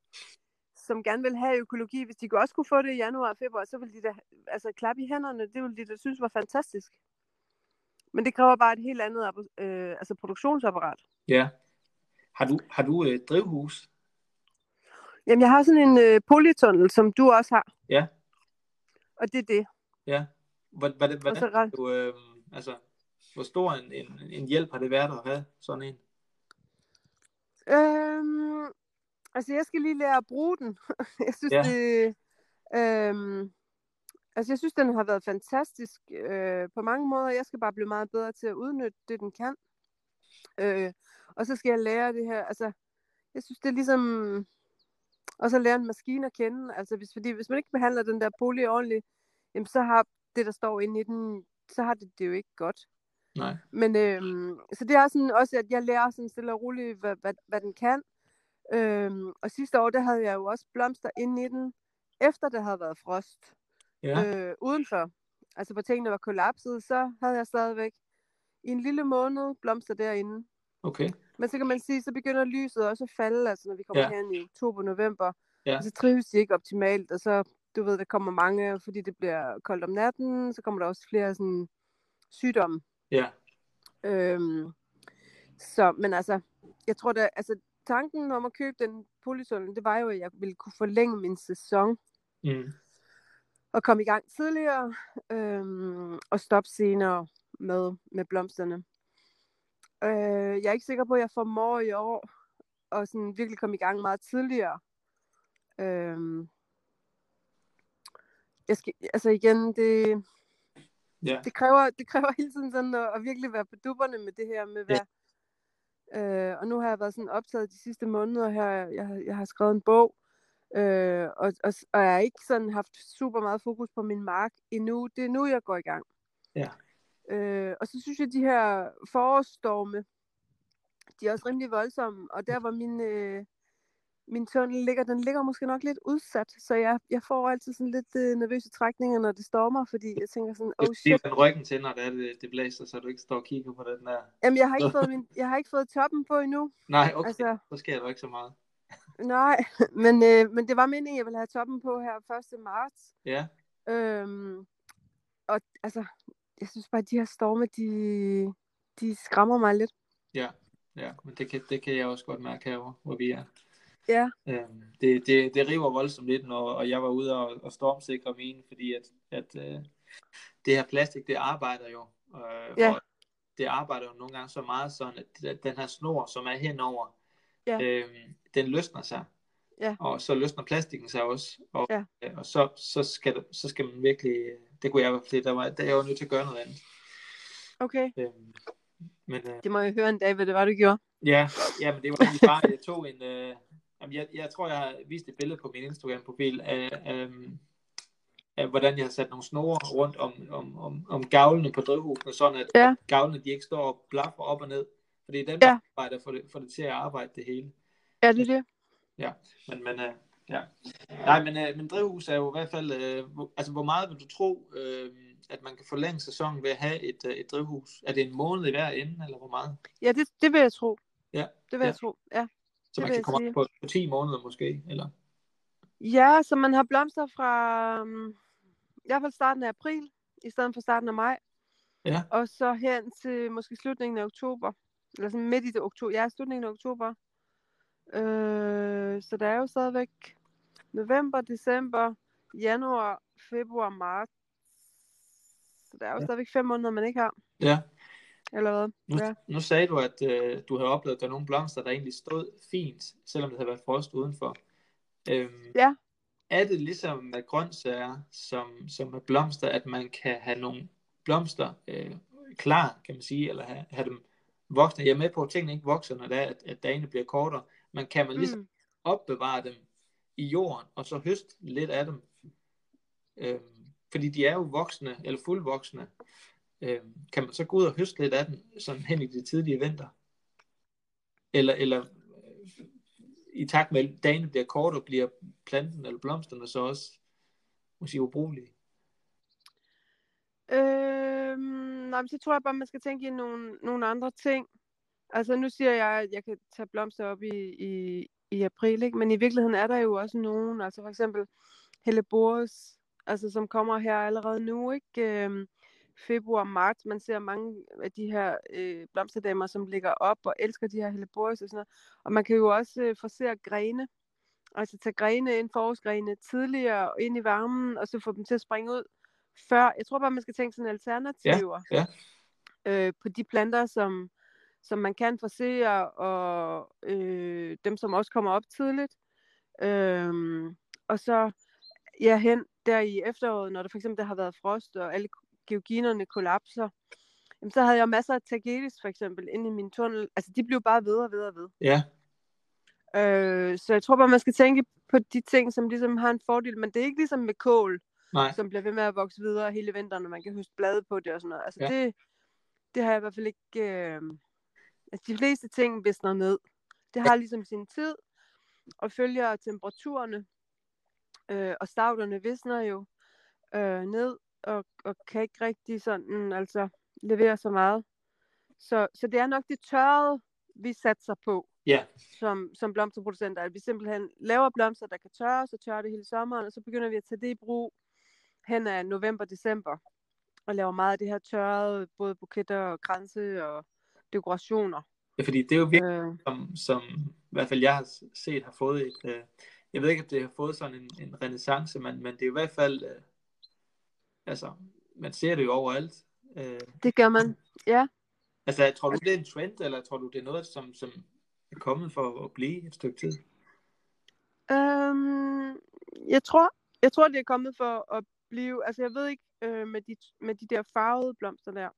Speaker 2: som gerne vil have økologi, hvis de også kunne få det i januar og februar, så ville de da altså, klappe i hænderne. Det ville de da synes var fantastisk. Men det kræver bare et helt andet øh, altså produktionsapparat.
Speaker 1: Ja. Har du, har du øh, drivhus?
Speaker 2: Jamen, jeg har sådan en øh, polytunnel, som du også har.
Speaker 1: Ja.
Speaker 2: Og det er det.
Speaker 1: Ja. Hvordan, hvordan, hvordan du, øh, altså, hvor stor en, en, en hjælp har det været at have sådan en?
Speaker 2: Øhm, altså, jeg skal lige lære at bruge den. <laughs> jeg synes, ja. det... Øhm, altså, jeg synes, den har været fantastisk øh, på mange måder. Jeg skal bare blive meget bedre til at udnytte det, den kan. Øh, og så skal jeg lære det her. Altså, jeg synes, det er ligesom... Og så lære en maskine at kende. Altså, hvis, fordi hvis man ikke behandler den der poli ordentligt, jamen, så har det, der står inde i den, så har det det jo ikke godt.
Speaker 1: Nej.
Speaker 2: Men øhm, så det er sådan også, at jeg lærer sådan stille og roligt, hvad, hvad, hvad den kan. Øhm, og sidste år, der havde jeg jo også blomster inde i den, efter det havde været frost
Speaker 1: ja.
Speaker 2: øh, udenfor. Altså hvor tingene var kollapset, så havde jeg stadigvæk i en lille måned blomster derinde.
Speaker 1: Okay.
Speaker 2: Men så kan man sige, så begynder lyset også at falde, altså når vi kommer ja. hen i oktober, november.
Speaker 1: Ja.
Speaker 2: Og så trives de ikke optimalt, og så, du ved, der kommer mange, fordi det bliver koldt om natten, så kommer der også flere sådan sygdomme.
Speaker 1: Ja.
Speaker 2: Øhm, så, men altså, jeg tror da, altså tanken om at købe den polytunnel, det var jo, at jeg ville kunne forlænge min sæson.
Speaker 1: Mm.
Speaker 2: Og komme i gang tidligere, øhm, og stoppe senere med, med blomsterne. Øh, jeg er ikke sikker på, at jeg formår i år at sådan virkelig komme i gang meget tidligere. Øhm, jeg skal, altså igen, det,
Speaker 1: Ja.
Speaker 2: Det, kræver, det kræver hele tiden sådan at, at virkelig være på dupperne med det her med hvad. Ja. Øh, og nu har jeg været sådan optaget de sidste måneder her. Jeg, jeg har skrevet en bog, øh, og, og, og jeg har ikke sådan haft super meget fokus på min mark endnu. Det er nu, jeg går i gang.
Speaker 1: Ja.
Speaker 2: Øh, og så synes jeg, at de her forårsstorme, de er også rimelig voldsomme. Og der var min, øh, min tunnel ligger, den ligger måske nok lidt udsat, så jeg, jeg får altid sådan lidt øh, nervøse trækninger, når det stormer, fordi jeg tænker sådan, oh shit.
Speaker 1: Det er ryggen til, når det, er, det, det blæser, så du ikke står og kigger på den der.
Speaker 2: Jamen, jeg har ikke, fået, min, jeg har ikke fået toppen på endnu.
Speaker 1: Nej, okay, altså, så sker der ikke så meget.
Speaker 2: Nej, <laughs> men, øh, men det var meningen, jeg ville have toppen på her 1. marts.
Speaker 1: Ja.
Speaker 2: Øhm, og altså, jeg synes bare, at de her storme, de, de skræmmer mig lidt.
Speaker 1: Ja, ja, men det kan, det kan jeg også godt mærke her, hvor vi er.
Speaker 2: Ja.
Speaker 1: Øhm, det, det, det river voldsomt lidt, når og jeg var ude og, og stormsikre mine, fordi at, at øh, det her plastik, det arbejder jo. Øh,
Speaker 2: Ja.
Speaker 1: Og det arbejder jo nogle gange så meget sådan, at den her snor, som er henover,
Speaker 2: Ja.
Speaker 1: øhm, den løsner sig.
Speaker 2: Ja.
Speaker 1: Og så løsner plastikken sig også. Og,
Speaker 2: Ja.
Speaker 1: øh, og så, så, skal, så skal man virkelig, det kunne jeg i hvert fald, der var, der jeg var nødt til at gøre noget andet.
Speaker 2: Okay.
Speaker 1: Øhm, men øh,
Speaker 2: Det må jeg høre en dag, hvad det var, du gjorde.
Speaker 1: Ja, ja, men det var bare, jeg tog en, øh, jamen, jeg, jeg tror, jeg har vist et billede på min Instagram-profil af, af, af, hvordan jeg har sat nogle snore rundt om, om, om, om gavlene på drivhusene, sådan at
Speaker 2: Ja.
Speaker 1: gavlene de ikke står og blaffer op og ned. For det er dem,
Speaker 2: Ja.
Speaker 1: der arbejder for det, for det til at arbejde det hele.
Speaker 2: Ja, det er det.
Speaker 1: Men, men øh, ja. Nej, men, øh, men drivhus er jo i hvert fald, øh, hvor, altså hvor meget vil du tro, øh, at man kan forlænge sæsonen ved at have et, øh, et drivhus? Er det en måned i hver ende, eller hvor meget?
Speaker 2: Ja, det, det vil jeg tro.
Speaker 1: Ja,
Speaker 2: Det vil
Speaker 1: ja.
Speaker 2: jeg tro, ja.
Speaker 1: Så man kan komme op på, på 10 måneder måske, eller?
Speaker 2: Ja, så man har blomster fra um, i hvert fald starten af april, i stedet for starten af maj.
Speaker 1: Ja.
Speaker 2: Og så hen til måske slutningen af oktober. Eller sådan midt i det oktober. Ja, slutningen af oktober. Øh, så der er jo stadigvæk november, december, januar, februar, marts. Så der er jo
Speaker 1: Ja.
Speaker 2: stadigvæk fem måneder, man ikke har.
Speaker 1: Ja.
Speaker 2: Eller hvad?
Speaker 1: Nu,
Speaker 2: Ja.
Speaker 1: nu sagde du, at øh, du havde oplevet, at der er nogle blomster, der egentlig stod fint, selvom det havde været frost udenfor. Øhm,
Speaker 2: Ja.
Speaker 1: Er det ligesom med grøntsager, som, som med blomster, at man kan have nogle blomster øh, klar, kan man sige, eller have, have dem voksne? Jeg er med på, at tingene ikke vokser, når det er, at, at dagene bliver kortere, men kan man ligesom
Speaker 2: Mm.
Speaker 1: opbevare dem i jorden, og så høste lidt af dem? Øhm, fordi de er jo voksne, eller fuldvoksne. Øh, kan man så gå ud og høste lidt af den, sådan hen i de tidlige vinter? Eller, eller øh, i takt med, at dagene bliver kortere, bliver planten eller blomsterne så også måske ubrugelige?
Speaker 2: Øhm, nej, men så tror jeg bare, man skal tænke i nogle, nogle andre ting. Altså nu siger jeg, at jeg kan tage blomster op i, i, i april, ikke? men i virkeligheden er der jo også nogen, altså for eksempel Helleborus, altså som kommer her allerede nu, ikke? Øhm, februar, marts, man ser mange af de her øh, blomsterdamer, som ligger op og elsker de her Helleborus og sådan noget. Og man kan jo også øh, forsere grene, altså tage grene ind, forårsgrene tidligere ind i varmen, og så få dem til at springe ud før. Jeg tror bare, man skal tænke sådan alternativer
Speaker 1: ja.
Speaker 2: Øh, på de planter, som, som man kan forsere, og øh, dem, som også kommer op tidligt. Øhm, og så ja, hen der i efteråret, når der for eksempel der har været frost, og alle georginerne kollapser, jamen, så havde jeg masser af tagetes for eksempel inde i min tunnel. Altså, de blev bare ved og ved og ved.
Speaker 1: Ja,
Speaker 2: Øh, så jeg tror bare, man skal tænke på de ting, som ligesom har en fordel, men det er ikke ligesom med kål,
Speaker 1: nej.
Speaker 2: som bliver ved med at vokse videre hele vinteren, og man kan høste blade på det og sådan noget. Altså
Speaker 1: Ja.
Speaker 2: det, det har jeg i hvert fald ikke... Øh... Altså de fleste ting visner ned. Det har ligesom sin tid, og følger temperaturerne, øh, og stavterne visner jo øh, ned, og, og kan ikke rigtig sådan, altså levere så meget. Så, så det er nok det tørrede, vi satser på
Speaker 1: Ja,
Speaker 2: som, som blomsterproducenter, at vi simpelthen laver blomster, der kan tørre, så tørrer det hele sommeren, og så begynder vi at tage det i brug hen af november-december, og laver meget af det her tørrede, både buketter og kranse og dekorationer.
Speaker 1: ja fordi det er jo virkelig,
Speaker 2: Øh,
Speaker 1: som, som i hvert fald jeg har set, har fået et, øh, jeg ved ikke, om det har fået sådan en, en renaissance, men, men det er jo i hvert fald, øh, altså, man ser det jo overalt. Øh,
Speaker 2: det gør man. Ja,
Speaker 1: altså, tror du, det er en trend, eller tror du, det er noget, som, som er kommet for at blive et stykke tid?
Speaker 2: øhm, jeg tror, jeg tror, det er kommet for at blive, altså jeg ved ikke øh, med, de, med de der farvede blomster der,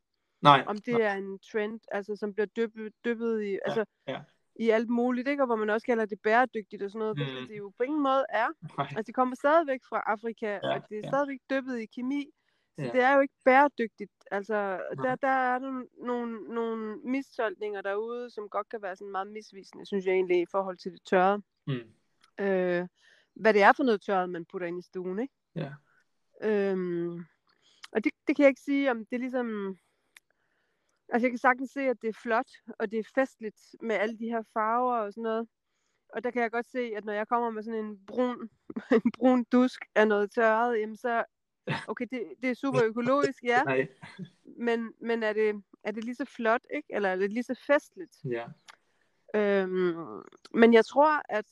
Speaker 1: Nej,
Speaker 2: om det er en trend, altså som bliver dyppet, dyppet i, altså
Speaker 1: ja.
Speaker 2: i alt muligt, ikke? Og hvor man også kalder det bæredygtigt og sådan noget,
Speaker 1: Mm.
Speaker 2: det jo på ingen måde er.
Speaker 1: nej,
Speaker 2: Altså det kommer stadigvæk fra Afrika,
Speaker 1: Ja,
Speaker 2: og det er
Speaker 1: ja.
Speaker 2: stadigvæk dyppet i kemi, så
Speaker 1: Ja.
Speaker 2: det er jo ikke bæredygtigt. Altså
Speaker 1: Nej.
Speaker 2: der, der er nogle, nogle, nogle mistolkninger derude, som godt kan være sådan meget misvisende, synes jeg egentlig, i forhold til det tørre.
Speaker 1: mm,
Speaker 2: Øh, hvad det er for noget tørret, man putter ind i stuen, ikke?
Speaker 1: ja.
Speaker 2: Øhm, og det, det kan jeg ikke sige, om det er ligesom... Altså jeg kan sagtens se, at det er flot, og det er festligt med alle de her farver og sådan noget. Og der kan jeg godt se, at når jeg kommer med sådan en brun, <laughs> en brun dusk af noget tørret, jamen så, okay, det, det er super <laughs> økologisk, ja,
Speaker 1: Nej,
Speaker 2: men, men er, det, er det lige så flot, ikke? Eller er det lige så festligt?
Speaker 1: Ja.
Speaker 2: Øhm, men jeg tror, at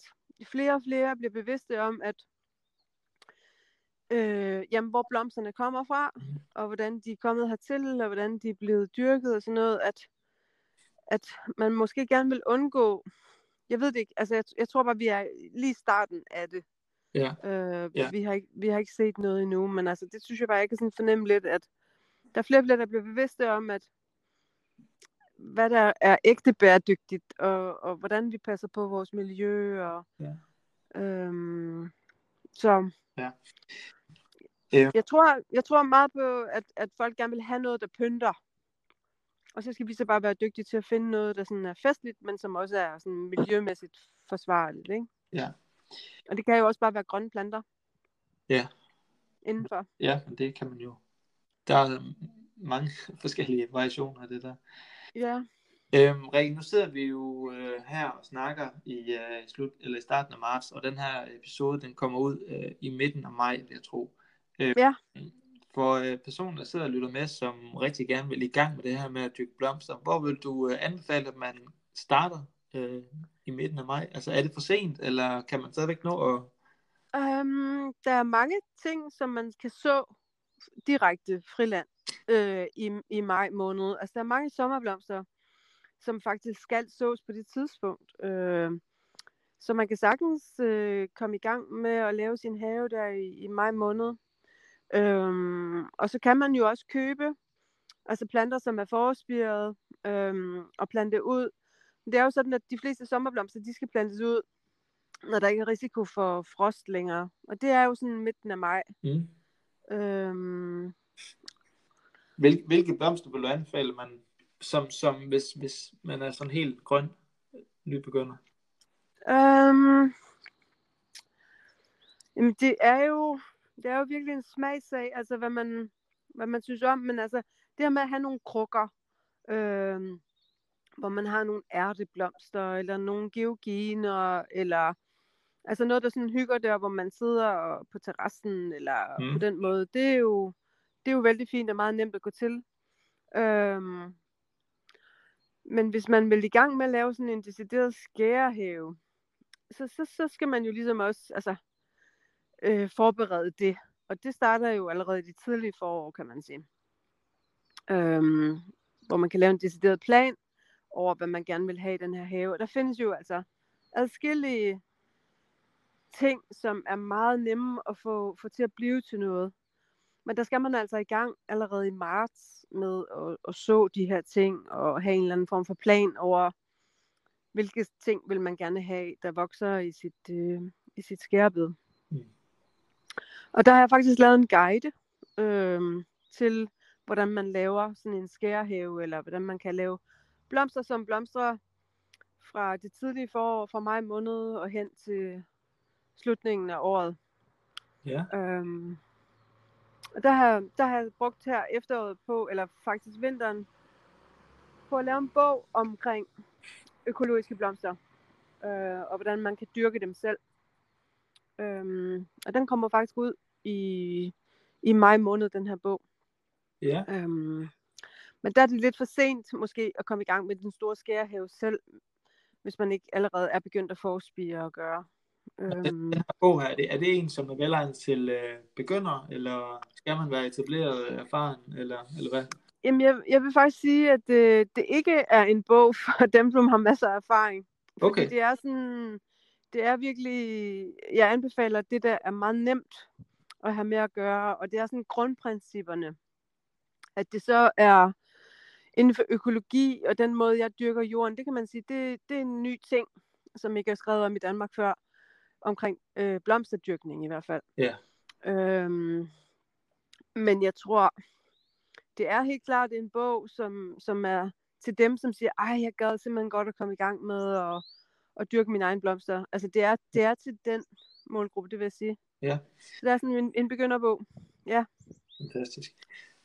Speaker 2: flere og flere bliver bevidste om, at øh, jamen, hvor blomsterne kommer fra,
Speaker 1: Mhm.
Speaker 2: og hvordan de er kommet hertil, og hvordan de er blevet dyrket og sådan noget, at, at man måske gerne vil undgå, jeg ved det ikke, altså jeg, jeg tror bare, vi er lige i starten af det.
Speaker 1: Ja.
Speaker 2: Øh,
Speaker 1: Ja.
Speaker 2: vi, har ikke, vi har ikke set noget endnu, men altså det synes jeg bare, jeg kan sådan fornemme lidt, at der er flere og flere, der bliver bevidste om, at hvad der er ægte bæredygtigt, og, og hvordan vi passer på vores miljø, og
Speaker 1: Ja.
Speaker 2: øhm, så
Speaker 1: Øh.
Speaker 2: jeg tror, jeg tror meget på, at, at folk gerne vil have noget, der pynter. Og så skal vi så bare være dygtige til at finde noget, der sådan er festligt, men som også er sådan miljømæssigt forsvarligt. Ikke?
Speaker 1: Ja.
Speaker 2: Og det kan jo også bare være grønne planter.
Speaker 1: Ja.
Speaker 2: Indenfor.
Speaker 1: Ja, men det kan man jo. Der er mange <laughs> forskellige variationer af det der.
Speaker 2: Ja.
Speaker 1: Øhm, Rikke, nu sidder vi jo øh, her og snakker i, øh, slut, eller i starten af marts, og den her episode, den kommer ud øh, i midten af maj, vil jeg tro. Øh,
Speaker 2: Ja.
Speaker 1: For øh, personer, der sidder og lytter med, som rigtig gerne vil i gang med det her med at dyrke blomster, hvor vil du øh, anbefale, at man starter øh, i midten af maj? Altså er det for sent, eller kan man stadigvæk nå at...
Speaker 2: Um, der er mange ting, som man kan så direkte friland øh, i, i maj måned. Altså der er mange sommerblomster, som faktisk skal sås på det tidspunkt. Øh, så man kan sagtens øh, komme i gang med at lave sin have der i, i maj måned. Øhm, og så kan man jo også købe altså planter, som er forspiret, øhm, og plante ud. Det er jo sådan, at de fleste sommerblomster, de skal plantes ud, når der ikke er risiko for frost længere. Og det er jo sådan midten af maj.
Speaker 1: Mm.
Speaker 2: Øhm,
Speaker 1: Hvil, hvilke blomster vil du anbefale, man, som, som hvis, hvis man er sådan helt grøn nybegynder?
Speaker 2: øhm, jamen det er jo det er jo virkelig en smagssag, altså hvad man, hvad man synes om, men altså det her med at have nogle krukker, øhm, hvor man har nogle ærteblomster, eller nogle georginer, eller altså noget, der sådan hygger der, hvor man sidder på terrassen, eller. Mm. på den måde, det er jo, det er jo vældig fint og meget nemt at gå til. Øhm, men hvis man vil i gang med at lave sådan en decideret skærehave, så, så, så skal man jo ligesom også altså, øh, forberede det. Og det starter jo allerede i de tidlige forår, kan man sige. Øhm, hvor man kan lave en decideret plan over, hvad man gerne vil have i den her have. Og der findes jo altså adskillige ting, som er meget nemme at få, få til at blive til noget. Men der skal man altså i gang allerede i marts med at, at så de her ting og have en eller anden form for plan over, hvilke ting vil man gerne have, der vokser i sit, øh, i sit skærebed.
Speaker 1: Mm.
Speaker 2: Og der har jeg faktisk lavet en guide øh, til, hvordan man laver sådan en skærehave, eller hvordan man kan lave blomster, som blomstrer fra det tidlige forår, fra maj måned og hen til slutningen af året.
Speaker 1: Ja.
Speaker 2: Øhm, og der har, der har jeg brugt her efteråret på, eller faktisk vinteren, på at lave en bog omkring økologiske blomster, øh, og hvordan man kan dyrke dem selv. Øhm, og den kommer faktisk ud i, i maj måned, den her bog.
Speaker 1: Ja.
Speaker 2: Øhm, men der er det lidt for sent måske at komme i gang med den store skærehave selv, hvis man ikke allerede er begyndt at forspire og gøre.
Speaker 1: Den,
Speaker 2: Øhm,
Speaker 1: den her bog her, er det, er det en, som er velegnet til øh, begynder, eller skal man være etableret øh, erfaren, eller, eller hvad?
Speaker 2: Jamen, jeg, jeg vil faktisk sige, at øh, det ikke er en bog <laughs> for dem, som har masser af erfaring. Fordi
Speaker 1: Okay.
Speaker 2: det er sådan, det er virkelig, jeg anbefaler det, der er meget nemt at have med at gøre, og det er sådan grundprincipperne. At det så er inden for økologi og den måde, jeg dyrker jorden, det kan man sige, det, det er en ny ting, som ikke er skrevet om i Danmark før, omkring øh, blomsterdyrkning i hvert fald.
Speaker 1: Ja.
Speaker 2: Øhm, men jeg tror, det er helt klart en bog, som, som er til dem, som siger, ej, jeg gad simpelthen godt at komme i gang med at, at dyrke mine egne blomster. Altså, det er, det er til den målgruppe, det vil jeg sige.
Speaker 1: Ja.
Speaker 2: Så det er sådan en, en begynderbog.
Speaker 1: Fantastisk.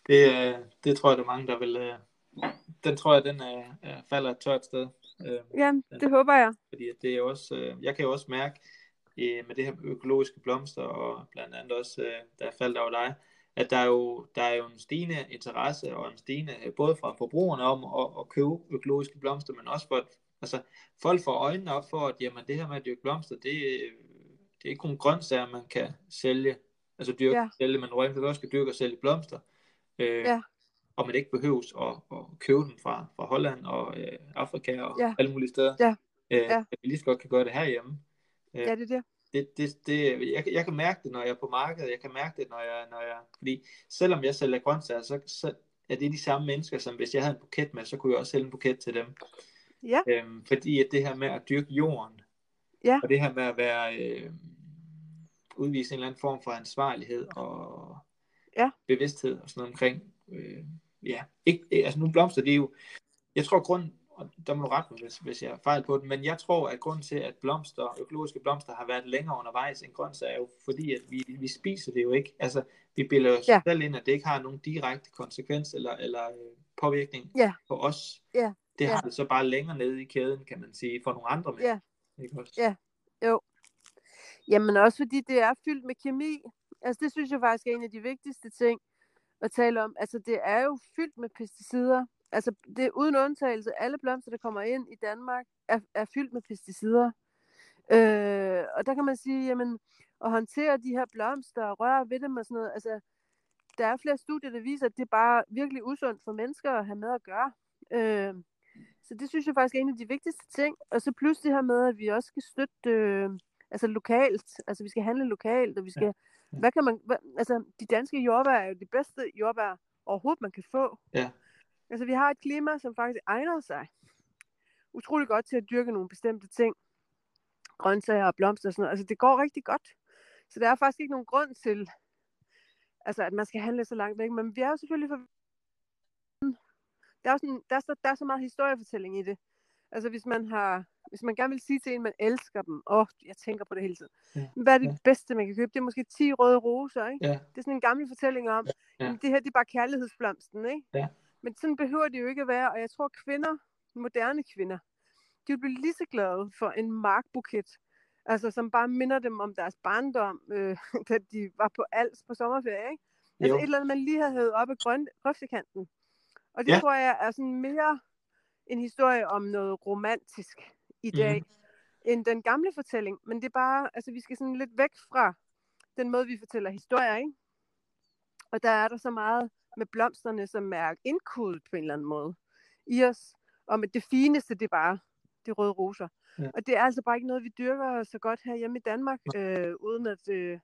Speaker 1: Det, øh, det tror jeg, der er mange, der vil... Øh, den tror jeg, den er, er falder et tørt sted. Øh,
Speaker 2: Ja, det håber jeg.
Speaker 1: fordi det er også, øh, jeg kan jo også mærke øh, med det her økologiske blomster, og blandt andet også, øh, jeg faldt over dig, at der er, jo, der er jo en stigende interesse og en stigende, både fra forbrugerne om at, at købe økologiske blomster, men også for, at altså, folk får øjnene op for, at jamen, det her med at dyrke blomster, det, det er ikke kun grøntsager, man kan sælge, altså dyrke ja. og sælge, men rent også kan dyrke og sælge blomster. Øh, ja. Og man ikke behøves at, at købe dem fra, fra Holland og øh, Afrika og ja. alle mulige steder. Ja. Øh, ja. At vi lige så godt kan gøre det herhjemme.
Speaker 2: Øh, ja, det er det
Speaker 1: det, det, det, jeg, jeg kan mærke det, når jeg er på markedet. Jeg kan mærke det, når jeg, når jeg fordi selvom jeg sælger grøntsager, så, så er det de samme mennesker, som hvis jeg havde en buket med, så kunne jeg også sælge en buket til dem. Ja. Øhm, fordi at det her med at dyrke jorden, ja. og det her med at være, øh, udvise en eller anden form for ansvarlighed og ja. bevidsthed og sådan noget omkring, øh, ja, ikke, altså nu blomster det jo, jeg tror grund, og der må du rette mig, hvis, hvis jeg er fejl på det, men jeg tror, at grund til, at blomster, økologiske blomster har været længere undervejs end grøntsager, er jo fordi, at vi, vi spiser det jo ikke. Altså, vi bilder os ja. selv ind, at det ikke har nogen direkte konsekvens eller, eller øh, påvirkning ja. på os. Ja. Det har ja. det så bare længere nede i kæden, kan man sige, for nogle andre med.
Speaker 2: Ja. Ikke også? Ja, jo. Jamen også fordi det er fyldt med kemi. Altså det synes jeg faktisk er en af de vigtigste ting at tale om. Altså det er jo fyldt med pesticider altså det er uden undtagelse, alle blomster, der kommer ind i Danmark, er, er fyldt med pesticider. Øh, og der kan man sige, jamen, at håndtere de her blomster og røre ved dem og sådan noget, altså, der er flere studier, der viser, at det er bare virkelig usundt for mennesker at have med at gøre. Øh, så det synes jeg faktisk er en af de vigtigste ting. Og så plus det her med, at vi også skal støtte øh, altså lokalt. Altså vi skal handle lokalt, og vi skal... Ja. Hvad kan man... Hvad, altså de danske jordbær er jo de bedste jordbær overhovedet, man kan få. Ja. Altså, vi har et klima, som faktisk egner sig utrolig godt til at dyrke nogle bestemte ting. Grøntsager og blomster og sådan noget. Altså, det går rigtig godt. Så der er faktisk ikke nogen grund til, altså, at man skal handle så langt væk. Men vi er jo selvfølgelig for... Der er, sådan, der, er så, der er så meget historiefortælling i det. Altså, hvis man har hvis man gerne vil sige til en, man elsker dem, åh, oh, jeg tænker på det hele tiden. Ja. Hvad er det ja. bedste, man kan købe? Det er måske 10 røde roser, ikke? Ja. Det er sådan en gammel fortælling om, ja. Ja. det her, det er bare kærlighedsblomsten, ikke? Ja. Men sådan behøver det jo ikke at være, og jeg tror kvinder, moderne kvinder, de vil blive lige så glade for en markbuket, altså som bare minder dem om deres barndom, øh, <laughs> da de var på Als på sommerferie, ikke? Altså jo. et eller andet, man lige havde hævet op af grøn, grøftekanten. Og det ja. tror jeg er sådan mere en historie om noget romantisk i dag, mm. end den gamle fortælling. Men det er bare, altså vi skal sådan lidt væk fra den måde, vi fortæller historier, ikke? Og der er der så meget med blomsterne, som er indkodet på en eller anden måde i os. Og med det fineste, det er bare de røde roser. Ja. Og det er altså bare ikke noget, vi dyrker så godt her hjemme i Danmark, øh, uden at, øh,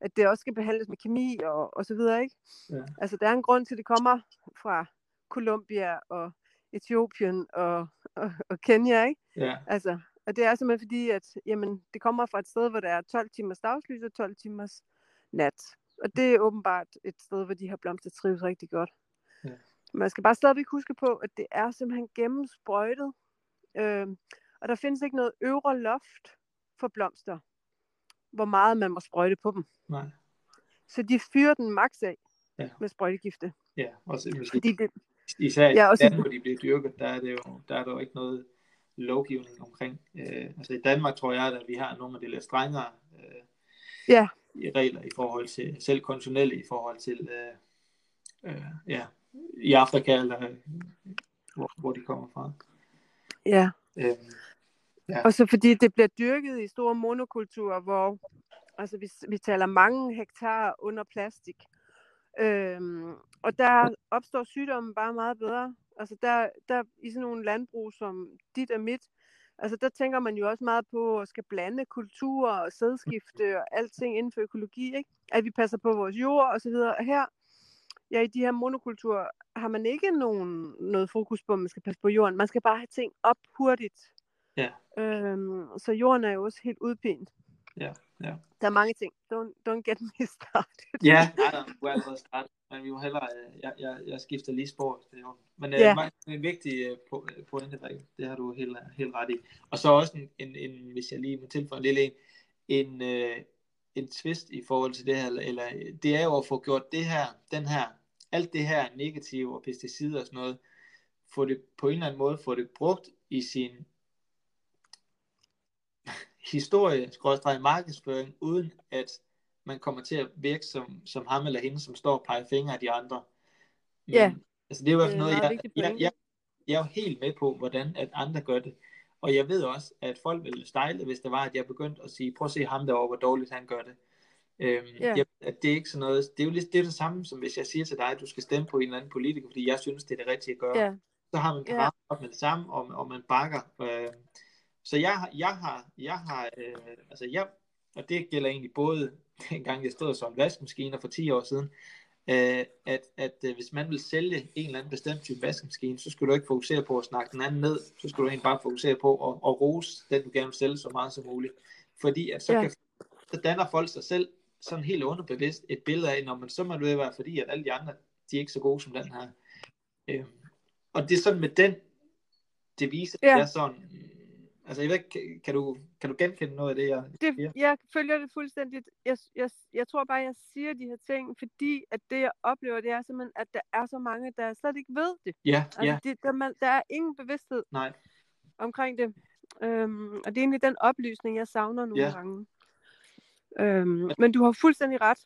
Speaker 2: at det også skal behandles med kemi og, og så videre, ikke? Ja. Altså, der er en grund til, at det kommer fra Colombia og Etiopien og, og, og Kenya, ikke? Ja. Altså, og det er simpelthen fordi, at jamen, det kommer fra et sted, hvor der er 12 timers dagslys og 12 timers nat. Og det er åbenbart et sted, hvor de her blomster trives rigtig godt. Ja. Man skal bare stadigvæk huske på, at det er simpelthen gennemsprøjtet. Øh, og der findes ikke noget øvre loft for blomster, hvor meget man må sprøjte på dem. Nej. Så de fyrer den maks af ja. med sprøjtegifte.
Speaker 1: Ja, også måske, Fordi det, især i ja, også, Danmark, hvor de bliver dyrket, der er, det jo, der er der jo ikke noget lovgivning omkring. Øh, altså i Danmark tror jeg, at vi har nogle af de lidt strengere øh, ja regler i forhold til, selv konventionelle i forhold til, øh, øh, ja, i Afrika, eller hvor, hvor de kommer fra.
Speaker 2: Ja. Øhm, ja. Og så fordi det bliver dyrket i store monokulturer, hvor altså vi, vi taler mange hektar under plastik. Øhm, og der opstår sygdommen bare meget bedre. Altså der, der i sådan nogle landbrug som dit og mit, Altså der tænker man jo også meget på at skal blande kultur og sædskifte og alting inden for økologi, ikke? At vi passer på vores jord og så videre. Og her, ja, i de her monokulturer har man ikke nogen, noget fokus på, at man skal passe på jorden. Man skal bare have ting op hurtigt. Ja. Øhm, så jorden er jo også helt udpint. Ja, ja. Der er mange ting. Don't, don't get me <laughs> started.
Speaker 1: ja, nej, nej, du er allerede startet. Men vi må hellere, øh, jeg, jeg, jeg skifter lige spor. Det er Men øh, ja. uh, en vigtig uh, pointe, Rikke. Det har du helt, helt ret i. Og så også en, en, en hvis jeg lige må tilføje en lille en, en, uh, en twist i forhold til det her, eller det er jo at få gjort det her, den her, alt det her negative og pesticider og sådan noget, få det på en eller anden måde, få det brugt i sin historie, markedsføring, uden at man kommer til at virke som, som ham eller hende, som står og peger fingre af de andre. Men,
Speaker 2: Ja.
Speaker 1: Altså, det er jo i hvert fald
Speaker 2: Det er
Speaker 1: noget, jeg, jeg, jeg, jeg er jo helt med på, hvordan at andre gør det. Og jeg ved også, at folk ville stejle, hvis det var, at jeg begyndte at sige, prøv at se ham derovre, hvor dårligt han gør det. Øhm,
Speaker 2: Ja.
Speaker 1: jeg, at det er ikke sådan noget, det er jo lidt, det, er det samme, som hvis jeg siger til dig, at du skal stemme på en eller anden politiker, fordi jeg synes, det er det rigtige at gøre.
Speaker 2: Ja,
Speaker 1: Så har man parat op med det samme, og, og man bakker. Øh, så jeg, har- jeg har, jeg har øh, altså jeg, og det gælder egentlig både dengang jeg stod som vaskemaskiner for 10 år siden, øh, at, at øh, hvis man vil sælge en eller anden bestemt type vaskemaskine, så skulle du ikke fokusere på at snakke den anden ned, så skulle du egentlig bare fokusere på at, at rose den, du gerne vil sælge så meget som muligt. Fordi at så,
Speaker 2: Ja.
Speaker 1: kan, så danner folk sig selv sådan helt underbevidst et billede af, når man så må det være fordi, at alle de andre, de er ikke så gode som den her. Øh, og det er sådan med den devise,
Speaker 2: Ja.
Speaker 1: ja. er sådan, altså jeg ved, ikke, kan, du, kan du genkende noget af det, jeg
Speaker 2: det,
Speaker 1: siger?
Speaker 2: jeg følger det fuldstændigt. Jeg, jeg, jeg tror bare, jeg siger de her ting, fordi at det, jeg oplever, det er simpelthen, at der er så mange, der slet ikke ved det.
Speaker 1: Ja,
Speaker 2: Altså,
Speaker 1: ja,
Speaker 2: det, der, man, der er ingen bevidsthed
Speaker 1: nej,
Speaker 2: omkring det. Øhm, og det er egentlig den oplysning, jeg savner nogle
Speaker 1: Ja.
Speaker 2: gange. Øhm, men du har fuldstændig ret.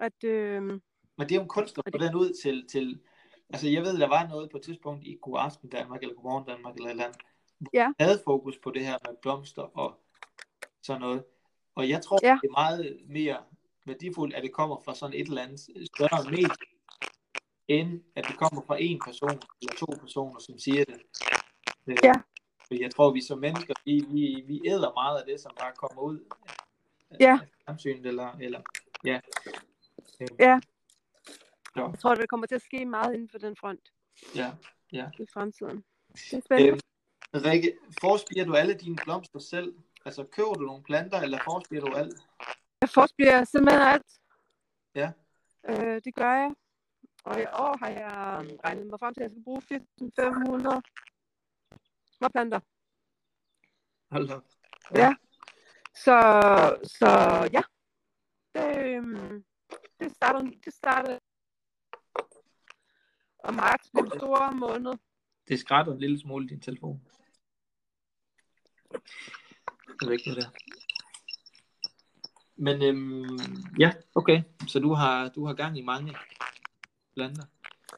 Speaker 2: At, øhm,
Speaker 1: men det er jo kunst at få den ud til, til, altså jeg ved, der var noget på et tidspunkt i God Aften Danmark, eller Godmorgen Danmark, eller et eller andet,
Speaker 2: Ja.
Speaker 1: havde fokus på det her med blomster og sådan noget. Og jeg tror,
Speaker 2: Ja.
Speaker 1: det er meget mere værdifuldt, at det kommer fra sådan et eller andet større medie, end at det kommer fra en person eller to personer, som siger det. Øh,
Speaker 2: Ja.
Speaker 1: Fordi jeg tror, vi som mennesker, vi, vi, vi æder meget af det, som bare kommer ud af,
Speaker 2: Ja.
Speaker 1: af fjernsynet, eller, eller ja. Øh,
Speaker 2: Ja.
Speaker 1: Så,
Speaker 2: jeg tror, der kommer til at ske meget inden for den front
Speaker 1: ja, ja.
Speaker 2: i fremtiden. Det er spændende.
Speaker 1: Øhm, Rikke, forspirer du alle dine blomster selv? Altså, køber du nogle planter, eller forspirer du alt?
Speaker 2: Jeg forspirer simpelthen alt.
Speaker 1: Ja.
Speaker 2: Øh, det gør jeg. Og i år har jeg regnet mig frem til, at jeg skal bruge 4.500 småplanter.
Speaker 1: Hold da.
Speaker 2: Ja. Så, så ja. Det, øhm, det starter, det starter og marts bliver en stor måned.
Speaker 1: Det skrætter en lille smule din telefon. Jeg ved ikke, det er. Men øhm, ja, okay. Så du har, du har gang i mange planter.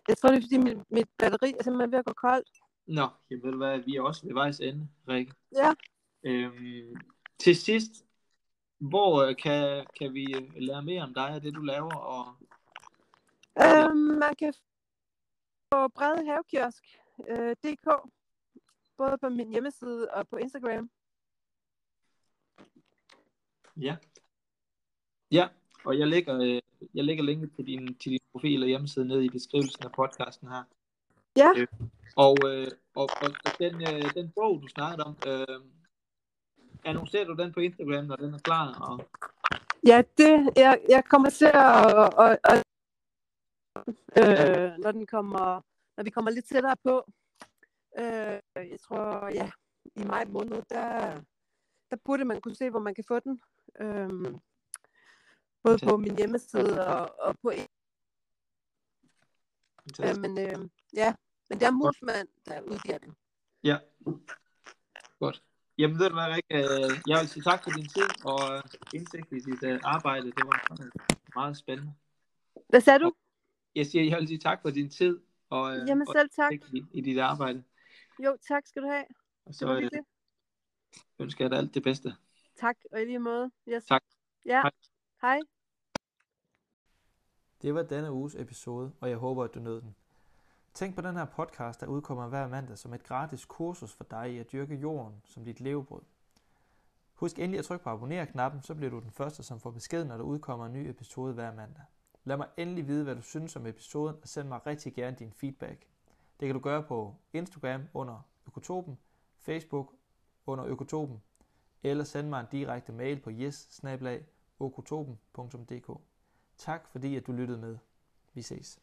Speaker 2: Jeg tror, det er, fordi mit, mit batteri er simpelthen ved at gå koldt.
Speaker 1: Nå, jeg ved hvad, vi er også ved vejs ende, Rikke.
Speaker 2: Ja.
Speaker 1: Øhm, til sidst, hvor øh, kan, kan vi øh, lære mere om dig og det, du laver? Og,
Speaker 2: Øhm, man kan få Brede Havekiosk øh, DK, både på min hjemmeside og på Instagram.
Speaker 1: ja. Ja, og jeg lægger, øh, jeg lægger linket til din, til din profil og hjemmeside ned i beskrivelsen af podcasten her.
Speaker 2: Ja.
Speaker 1: Øh, og, øh, og, og, og den, øh, den bog, du snakkede om, øh, annoncerer du den på Instagram, når den er klar? Og,
Speaker 2: Ja, det, jeg, jeg kommer til at, og, og, øh, når, den kommer, når vi kommer lidt tættere på. Øh, jeg tror, ja, i maj måned, der, der burde man kunne se, hvor man kan få den. Øh, både på min hjemmeside og, og på øh, men øh, ja, men det er Movement, der udgiver den.
Speaker 1: Ja. Godt. Jamen ved du hvad, øh, jeg vil sige tak for din tid og øh, indsigt i dit arbejde. Det var meget, meget spændende.
Speaker 2: Hvad sagde du?
Speaker 1: Jeg siger, jeg vil sige tak for din tid og, øh,
Speaker 2: Jamen
Speaker 1: og
Speaker 2: selv tak.
Speaker 1: i, i dit arbejde.
Speaker 2: Jo, tak skal du have.
Speaker 1: Og
Speaker 2: Det
Speaker 1: så
Speaker 2: var
Speaker 1: øh, ønsker jeg dig alt det bedste.
Speaker 2: Tak, og i lige måde. Yes.
Speaker 1: Tak.
Speaker 2: Ja,
Speaker 1: Hej.
Speaker 2: hej.
Speaker 1: Det var denne uges episode, og jeg håber, at du nød den. Tænk på den her podcast, der udkommer hver mandag som et gratis kursus for dig i at dyrke jorden som dit levebrød. Husk endelig at trykke på abonner-knappen, så bliver du den første, som får besked, når der udkommer en ny episode hver mandag. Lad mig endelig vide, hvad du synes om episoden, og send mig rigtig gerne din feedback. Det kan du gøre på Instagram under Økotopen, Facebook under Økotopen, eller send mig en direkte mail på yes Tak fordi at du lyttede med. Vi ses.